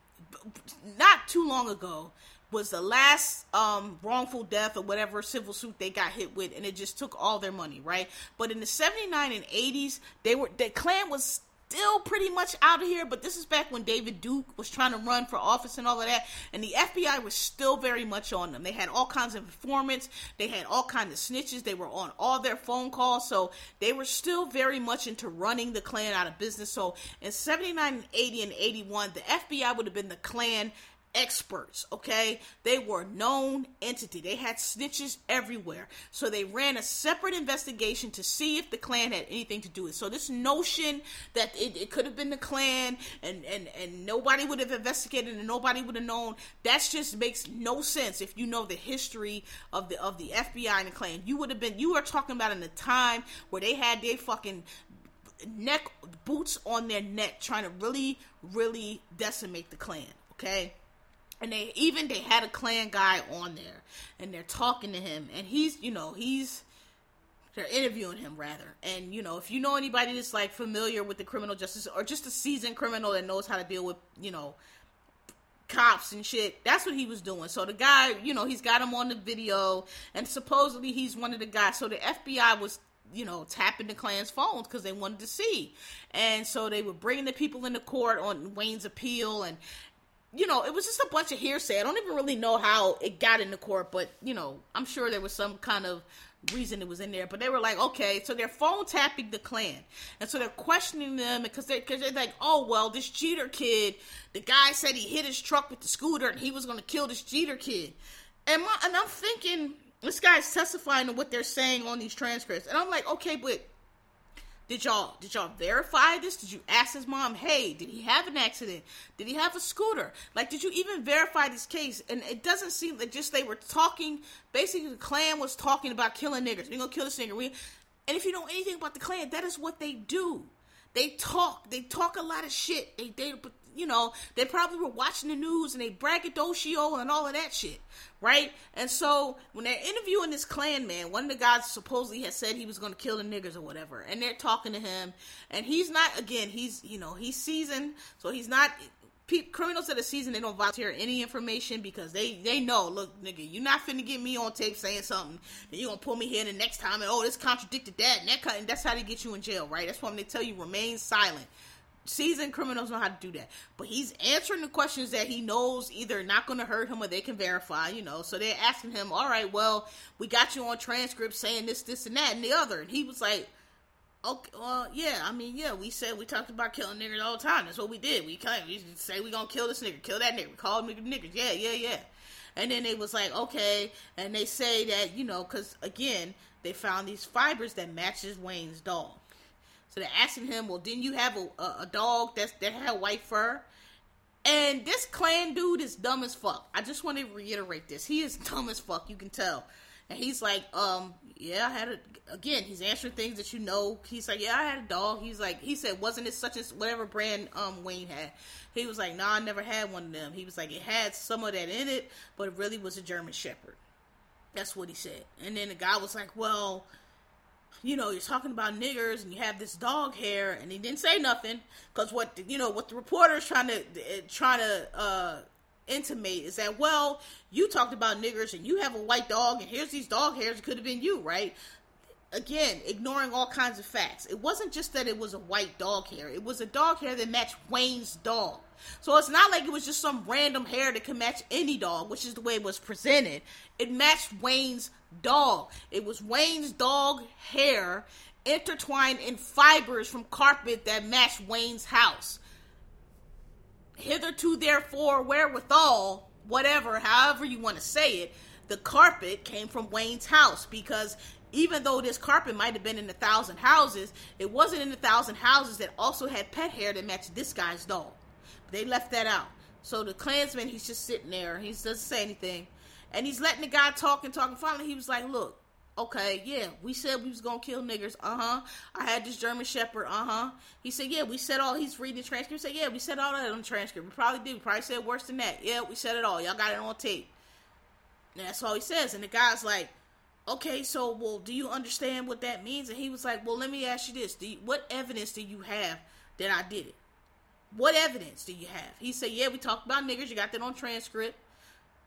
not too long ago was the last um, wrongful death or whatever civil suit they got hit with, and it just took all their money, right? But in the 79 and 80s, they were the Klan was still pretty much out of here, but this is back when David Duke was trying to run for office and all of that, and the FBI was still very much on them. They had all kinds of informants, they had all kinds of snitches, they were on all their phone calls, so they were still very much into running the Klan out of business. So in 79 and 80 and 81, the FBI would have been the Klan experts, okay? They were known entity. They had snitches everywhere. So they ran a separate investigation to see if the Klan had anything to do with it. So this notion that it, it could have been the Klan and, and, and nobody would have investigated and nobody would have known, that just makes no sense if you know the history of the of the FBI and the Klan. You would have been you are talking about in a time where they had their fucking neck boots on their neck trying to really, really decimate the Klan. Okay and they even they had a Klan guy on there and they're talking to him and he's you know he's they're interviewing him rather. And you know if you know anybody that's like familiar with the criminal justice or just a seasoned criminal that knows how to deal with you know cops and shit that's what he was doing. So the guy you know he's got him on the video and supposedly he's one of the guys. So the fbi was you know, tapping the Klan's phones because they wanted to see. And so they were bringing the people into court on Wayne's appeal and you know, it was just a bunch of hearsay. I don't even really know how it got into court, but you know, I'm sure there was some kind of reason it was in there. But they were like, okay, so they're phone tapping the Klan, and so they're questioning them because they because they're like, oh well, this Geter kid, the guy said he hit his truck with the scooter and he was going to kill this Geter kid, and my, and I'm thinking this guy's testifying to what they're saying on these transcripts, and I'm like, okay, but did y'all did y'all verify this? Did you ask his mom, hey, did he have an accident? Did he have a scooter? Like, did you even verify this case? And it doesn't seem that just they were talking. Basically, the Klan was talking about killing niggers. We're gonna kill this nigger. We, and if you know anything about the Klan, that is what they do. They talk. They talk a lot of shit. They they you know, they probably were watching the news and they braggadocio and all of that shit, right? And so when they're interviewing this Klan man, one of the guys supposedly had said he was going to kill the niggers or whatever, and they're talking to him, and he's not again, he's you know he's seasoned, so he's not. criminals that are seasoned, they don't volunteer any information because they they know. Look, nigga, you're not finna get me on tape saying something. Then you gonna pull me here the next time, and oh, this contradicted that, and that, and that's how they get you in jail, right? That's why they tell you remain silent seasoned criminals know how to do that. But he's answering the questions that he knows either not going to hurt him or they can verify, you know. So they're asking him, all right, well, we got you on transcript saying this, this, and that, and the other. And he was like, okay, well, yeah, I mean, yeah, we said we talked about killing niggers all the time. That's what we did. We, we say we going to kill this nigger, kill that nigger, call nigger niggers. Yeah, yeah, yeah. And then they was like, okay. And they say that, you know, because, again, they found these fibers that matches Wayne's dog. So they're asking him, well, didn't you have a, a, a dog that's, that had white fur? And this Klan dude is dumb as fuck. I just want to reiterate this. He is dumb as fuck. You can tell. And he's like, um, yeah, I had a. Again, he's answering things that you know. He's like, yeah, I had a dog. He's like, he said, wasn't it such as whatever brand um Wayne had? He was like, nah, I never had one of them. He was like, it had some of that in it, but it really was a German Shepherd. That's what he said. And then the guy was like, well, you know, you're talking about niggers and you have this dog hair, and he didn't say nothing because what you know what the reporter's trying to eh, trying to uh, intimate is that well, you talked about niggers and you have a white dog, and here's these dog hairs. It could have been you, right? Again, ignoring all kinds of facts. It wasn't just that it was a white dog hair; it was a dog hair that matched Wayne's dog. So it's not like it was just some random hair that could match any dog, which is the way it was presented. It matched Wayne's dog. It was Wayne's dog hair intertwined in fibers from carpet that matched Wayne's house. Hitherto, therefore, wherewithal, whatever, however you want to say it, the carpet came from Wayne's house because even though this carpet might have been in a thousand houses, it wasn't in a thousand houses that also had pet hair that matched this guy's dog. They left that out. So the Klansman, he's just sitting there. He doesn't say anything. And he's letting the guy talk and talk. And finally, he was like, look, okay, yeah, we said we was gonna kill niggers. Uh huh. I had this German Shepherd. Uh huh. He said, yeah, we said all. He's reading the transcript. He said, yeah, we said all that on the transcript. We probably did. We probably said worse than that. Yeah, we said it all. Y'all got it on tape. And that's all he says. And the guy's like, okay, so well, do you understand what that means? And he was like, well, let me ask you this: you, What evidence do you have that I did it? What evidence do you have? He said, yeah, we talked about niggers. You got that on transcript.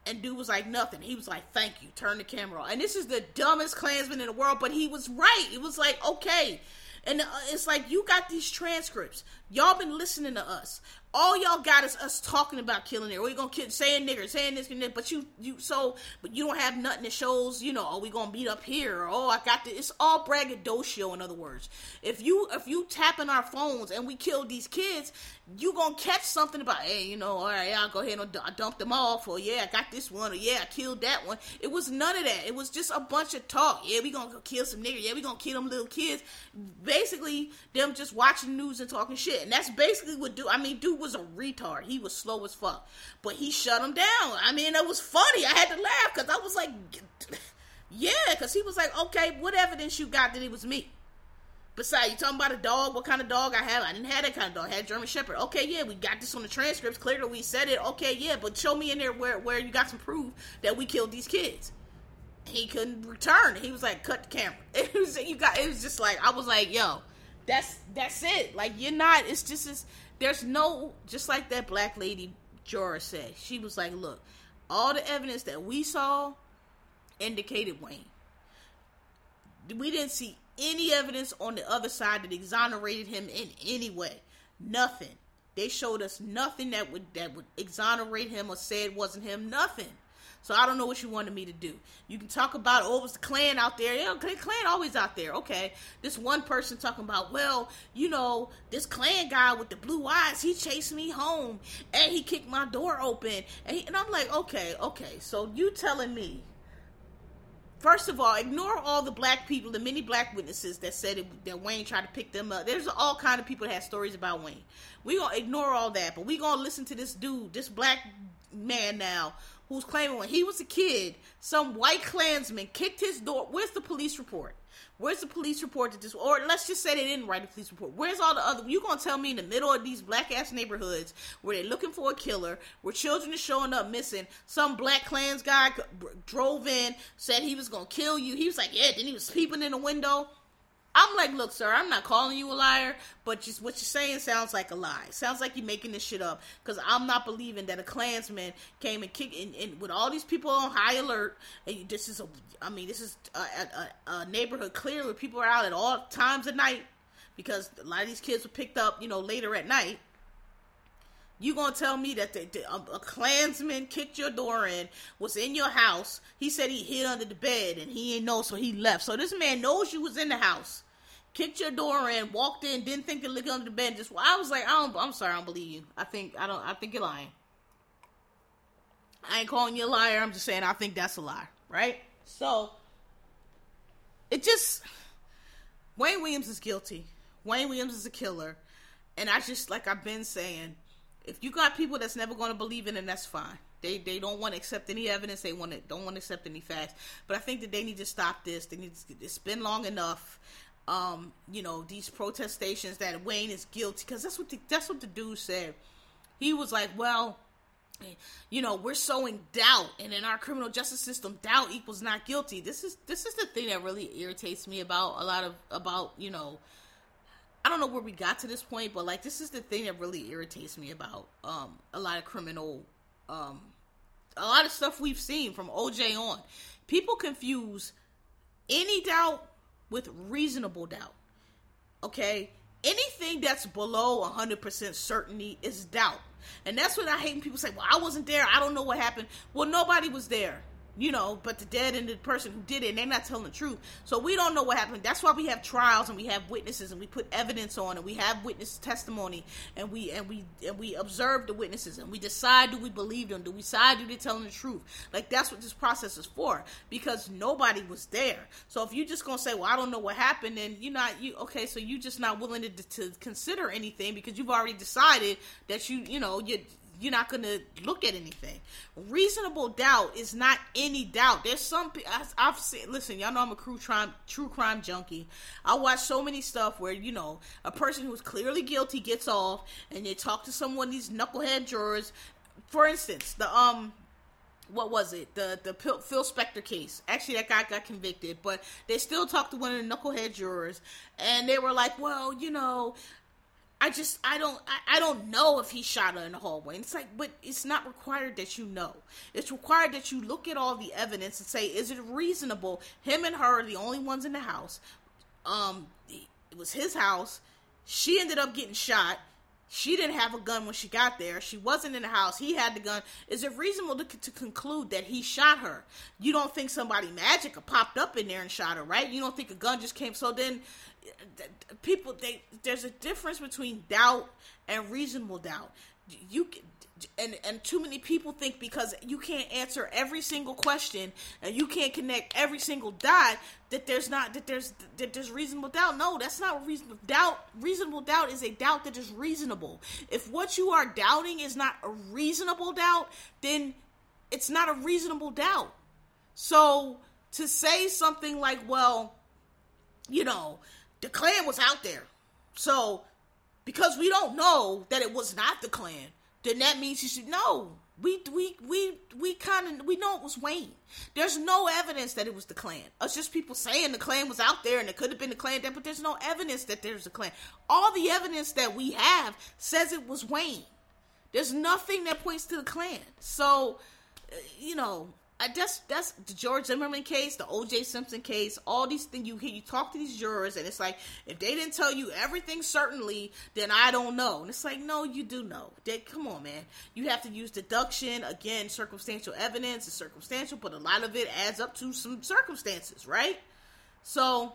And dude was like, nothing. He was like, thank you. Turn the camera on. And this is the dumbest Klansman in the world, but he was right. It was like, okay. And uh, it's like you got these transcripts. Y'all been listening to us. All y'all got is us talking about killing it. We gonna kill, saying nigger, saying this and that. But you, you so, but you don't have nothing that shows. You know, oh, we gonna beat up here. Or, oh, I got this. It's all braggadocio. In other words, if you if you tapping our phones and we kill these kids, you gonna catch something about. Hey, you know, all right, I'll go ahead and dump them off. Or yeah, I got this one. Or yeah, I killed that one. It was none of that. It was just a bunch of talk. Yeah, we gonna kill some nigger. Yeah, we gonna kill them little kids. Basically, them just watching news and talking shit and that's basically what do I mean, dude was a retard. He was slow as fuck, but he shut him down. I mean, it was funny. I had to laugh because I was like, yeah, because he was like, okay, what evidence you got that it was me? Besides, you talking about a dog? What kind of dog I have? I didn't have that kind of dog. I had German Shepherd. Okay, yeah, we got this on the transcripts. Clearly, we said it. Okay, yeah, but show me in there where where you got some proof that we killed these kids. He couldn't return. He was like, cut the camera. It was you got. It was just like I was like, yo, that's that's it. Like you're not. It's just as there's no. Just like that black lady juror said. She was like, look, all the evidence that we saw indicated Wayne. We didn't see any evidence on the other side that exonerated him in any way. Nothing. They showed us nothing that would that would exonerate him or say it wasn't him. Nothing. So I don't know what you wanted me to do. You can talk about, oh, it was the Klan out there. Yeah, Klan always out there. Okay. This one person talking about, well, you know, this Klan guy with the blue eyes, he chased me home and he kicked my door open. And, he, and I'm like, okay, okay. So you telling me First of all, ignore all the black people, the many black witnesses that said it, that Wayne tried to pick them up. There's all kind of people that have stories about Wayne. We gonna ignore all that, but we gonna listen to this dude, this black man now, who's claiming when he was a kid, some white Klansman kicked his door. Where's the police report? Where's the police report that this, or let's just say they didn't write a police report. Where's all the other? You gonna tell me in the middle of these black ass neighborhoods where they're looking for a killer, where children are showing up missing? Some black Klans guy drove in, said he was gonna kill you. He was like, yeah. Then he was peeping in the window. I'm like, look, sir, I'm not calling you a liar, but just what you're saying sounds like a lie. Sounds like you're making this shit up. Because I'm not believing that a Klansman came and kicked in, with all these people on high alert. And this is a, I mean, this is a, a, a neighborhood clear where people are out at all times of night because a lot of these kids were picked up, you know, later at night. You gonna tell me that the, the, a, a Klansman kicked your door in, was in your house? He said he hid under the bed and he ain't know, so he left. So this man knows you was in the house, kicked your door in, walked in, didn't think to look under the bed. Just I was like, I don't, I'm sorry, I don't believe you. I think I don't. I think you're lying. I ain't calling you a liar. I'm just saying I think that's a lie, right? So it just Wayne Williams is guilty. Wayne Williams is a killer, and I just like I've been saying if you got people that's never going to believe in it, that's fine. They they don't want to accept any evidence. They want to don't want to accept any facts. But I think that they need to stop this. They need to, it's been long enough. Um, you know these protestations that Wayne is guilty because that's what the, that's what the dude said. He was like, well, you know, we're sowing doubt, and in our criminal justice system, doubt equals not guilty. This is this is the thing that really irritates me about a lot of about you know I don't know where we got to this point, but like this is the thing that really irritates me about um a lot of criminal um a lot of stuff we've seen from OJ on. People confuse any doubt with reasonable doubt. Okay? Anything that's below 100% certainty is doubt. And that's what I hate when people say, well, I wasn't there. I don't know what happened. Well, nobody was there you know, but the dead and the person who did it, and they're not telling the truth. So we don't know what happened. That's why we have trials and we have witnesses and we put evidence on and we have witness testimony and we and we and we observe the witnesses and we decide do we believe them, do we decide do they telling the truth. Like that's what this process is for because nobody was there. So if you're just gonna say, well, I don't know what happened, then you're not you okay. So you're just not willing to, to consider anything because you've already decided that you you know you you're not going to look at anything. Reasonable doubt is not any doubt. There's some I've seen. Listen, y'all know I'm a true crime true crime junkie. I watch so many stuff where you know a person who's clearly guilty gets off, and they talk to someone these knucklehead jurors. For instance, the um what was it? The the Phil Spector case. Actually, that guy got convicted, but they still talked to one of the knucklehead jurors, and they were like, "Well, you know, I just I don't I, I don't know if he shot her in the hallway. And it's like, but it's not required that you know. It's required that you look at all the evidence and say, is it reasonable? Him and her are the only ones in the house. Um, it was his house. She ended up getting shot. She didn't have a gun when she got there. She wasn't in the house. He had the gun. Is it reasonable to, to conclude that he shot her? You don't think somebody magic popped up in there and shot her, right? You don't think a gun just came. So then, people, they there's a difference between doubt and reasonable doubt. You and and too many people think because you can't answer every single question and you can't connect every single dot that there's not that there's that there's reasonable doubt. No, that's not reasonable doubt. Reasonable doubt is a doubt that is reasonable. If what you are doubting is not a reasonable doubt, then it's not a reasonable doubt. So to say something like, well, you know, the Klan was out there. So because we don't know that it was not the Klan, then that means you should know. We we we we kind of we know it was Wayne. There's no evidence that it was the Klan. It's just people saying the Klan was out there and it could have been the Klan but there's no evidence that there's a Klan. All the evidence that we have says it was Wayne. There's nothing that points to the Klan. So, you know, Uh, I just that's the George Zimmerman case, the O.J. Simpson case, all these things. You you talk to these jurors, and it's like if they didn't tell you everything certainly, then I don't know. And it's like no, you do know. They, come on, man. You have to use deduction again. Circumstantial evidence is circumstantial, but a lot of it adds up to some circumstances, right? So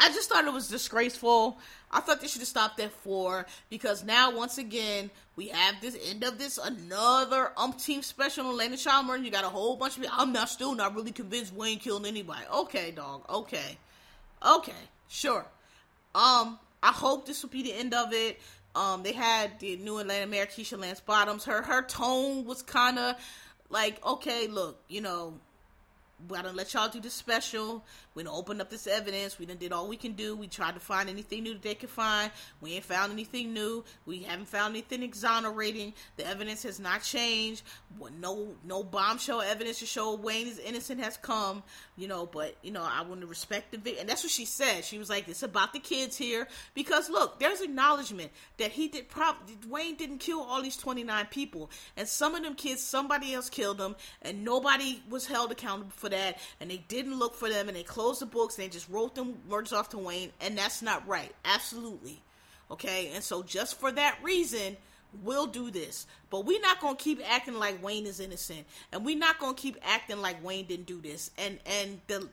I just thought it was disgraceful. I thought they should have stopped at four because now, once again, we have this end of this another umpteenth special on Atlanta child murders. You got a whole bunch of people. I'm not still not really convinced Wayne killed anybody. Okay, dog. Okay, okay, sure. Um, I hope this will be the end of it. Um, they had the new Atlanta mayor Keisha Lance Bottoms. Her her tone was kind of like, okay, look, you know, we gotta let y'all do the special. We done opened up this evidence. We done did all we can do. We tried to find anything new that they could find. We ain't found anything new. We haven't found anything exonerating. The evidence has not changed. No, no bombshell evidence to show Wayne is innocent has come. You know, but you know, I want to respect the victim, and that's what she said. She was like, "It's about the kids here," because look, there's acknowledgement that he did. Prob- Wayne didn't kill all these 29 people, and some of them kids, somebody else killed them, and nobody was held accountable for that, and they didn't look for them, and they closed closed the books and they just wrote them words off to Wayne, and that's not right. Absolutely. Okay, and so just for that reason, we'll do this. But we're not gonna keep acting like Wayne is innocent, and we're not gonna keep acting like Wayne didn't do this. And and the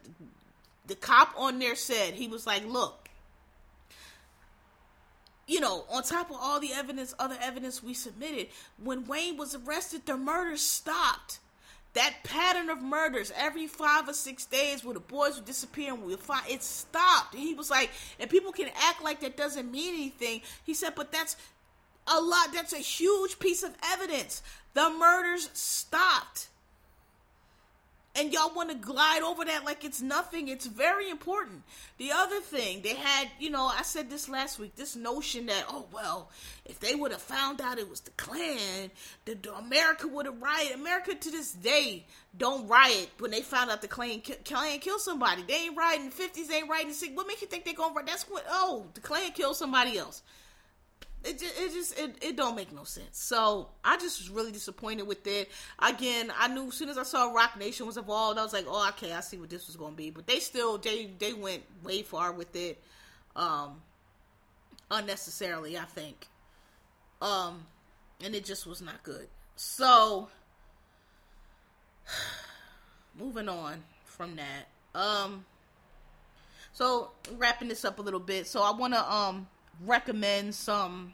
the cop on there said he was like, look, you know, on top of all the evidence, other evidence we submitted, when Wayne was arrested, the murder stopped that pattern of murders every five or six days where the boys would disappear and we'd find it stopped. And he was like, and people can act like that doesn't mean anything. He said, but that's a lot, that's a huge piece of evidence. The murders stopped and y'all want to glide over that like it's nothing. It's very important. The other thing, they had, you know, I said this last week, this notion that, oh, well, if they would have found out it was the Klan, the, America would have rioted. America to this day don't riot when they found out the Klan, Klan killed somebody. They ain't rioting the 50s, they ain't rioting in the 60s. What makes you think they're going to riot? That's what, oh, the Klan killed somebody else it just, it just it, it don't make no sense. So I just was really disappointed with it. Again, I knew as soon as I saw Roc Nation was involved, I was like, oh, okay, I see what this was gonna be. But they still they they went way far with it, um, unnecessarily, I think. Um, and it just was not good. So moving on from that, um, so wrapping this up a little bit. So I want to um recommend some,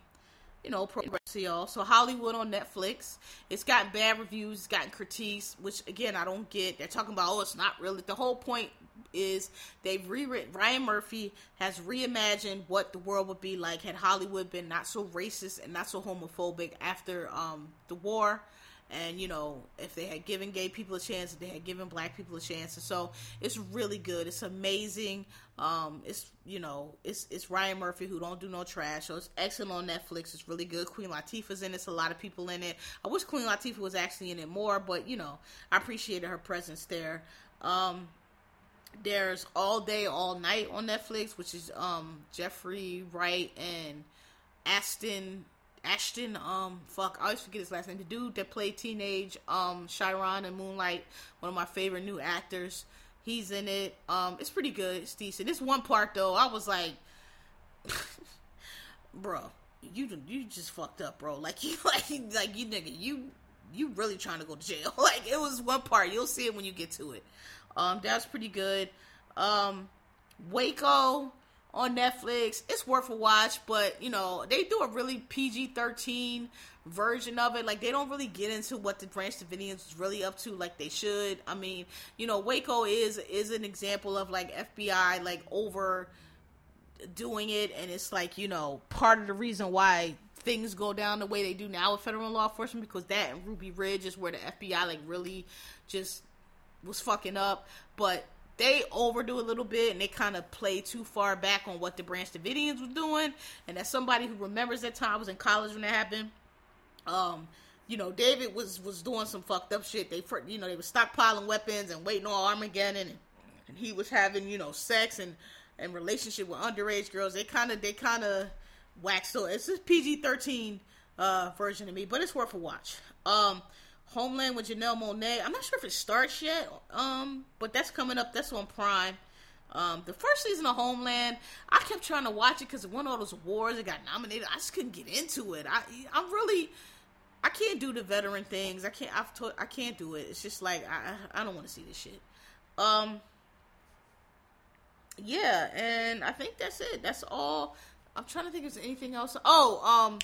you know, progress to y'all. So Hollywood on Netflix. It's got bad reviews, it's gotten critiques, which again I don't get. They're talking about oh it's not really the whole point is they've rewritten Ryan Murphy has reimagined what the world would be like had Hollywood been not so racist and not so homophobic after um the war and you know if they had given gay people a chance if they had given black people a chance. And so it's really good. It's amazing. Um it's you know it's it's ryan murphy who don't do no trash. So it's excellent on netflix. It's really good. Queen latifah's in it. It's a lot of people in it. I wish queen latifah was actually in it more but you know i appreciated her presence there. Um there's all day all night on netflix which is um jeffrey wright and Ashton Ashton, um, fuck, I always forget his last name. The dude that played teenage, um, Chiron and Moonlight, one of my favorite new actors. He's in it. Um, it's pretty good. It's decent. This one part though, I was like, bro, you you just fucked up, bro. Like you like like you nigga, you you really trying to go to jail. Like it was one part. You'll see it when you get to it. Um, that's pretty good. Um, Waco on Netflix. It's worth a watch, but you know they do a really PG thirteen version of it. Like they don't really get into what the Branch Davidians is really up to, like they should. I mean, you know, Waco is is an example of like FBI like over doing it, and it's like you know part of the reason why things go down the way they do now with federal law enforcement because that and Ruby Ridge is where the FBI like really just was fucking up, but they overdo a little bit and they kind of play too far back on what the Branch Davidians was doing. And as somebody who remembers that time, I was in college when that happened. Um, you know, David was was doing some fucked up shit. They, you know, they were stockpiling weapons and waiting on Armageddon, and, and he was having, you know, sex and and relationship with underage girls. They kind of they kind of waxed. So it's a PG thirteen uh, version of me, but it's worth a watch. Um, Homeland with Janelle Monáe. I'm not sure if it starts yet, um, but that's coming up. That's on Prime. Um, the first season of Homeland, I kept trying to watch it because it won all those awards it got nominated. I just couldn't get into it. I I'm really I can't do the veteran things. I can't I've told I can't do it. It's just like I I don't want to see this shit. Um yeah, and I think that's it. That's all. I'm trying to think if there's anything else. Oh, um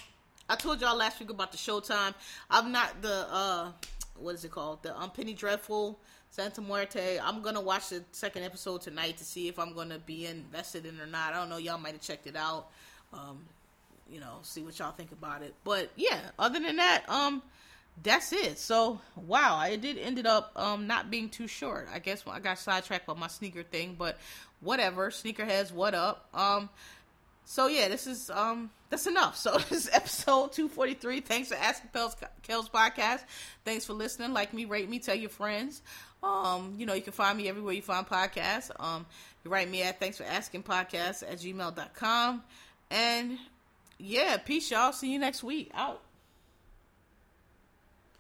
I told y'all last week about the Showtime. I'm not the uh what is it called? The um Penny Dreadful Santa Muerte. I'm gonna watch the second episode tonight to see if I'm gonna be invested in it or not. I don't know. Y'all might have checked it out. Um, you know, see what y'all think about it. But yeah, other than that, um, that's it. So wow, I did ended up um not being too short. I guess I got sidetracked by my sneaker thing, but whatever. Sneakerheads, what up? Um, so yeah, this is um that's enough. So this is episode 243. Thanks for asking Kel's, Kel's podcast. Thanks for listening. Like me, rate me, tell your friends. Um, you know, you can find me everywhere you find podcasts. Um, you write me at thanks for asking podcast at gmail.com. And yeah, peace y'all. See you next week. Out.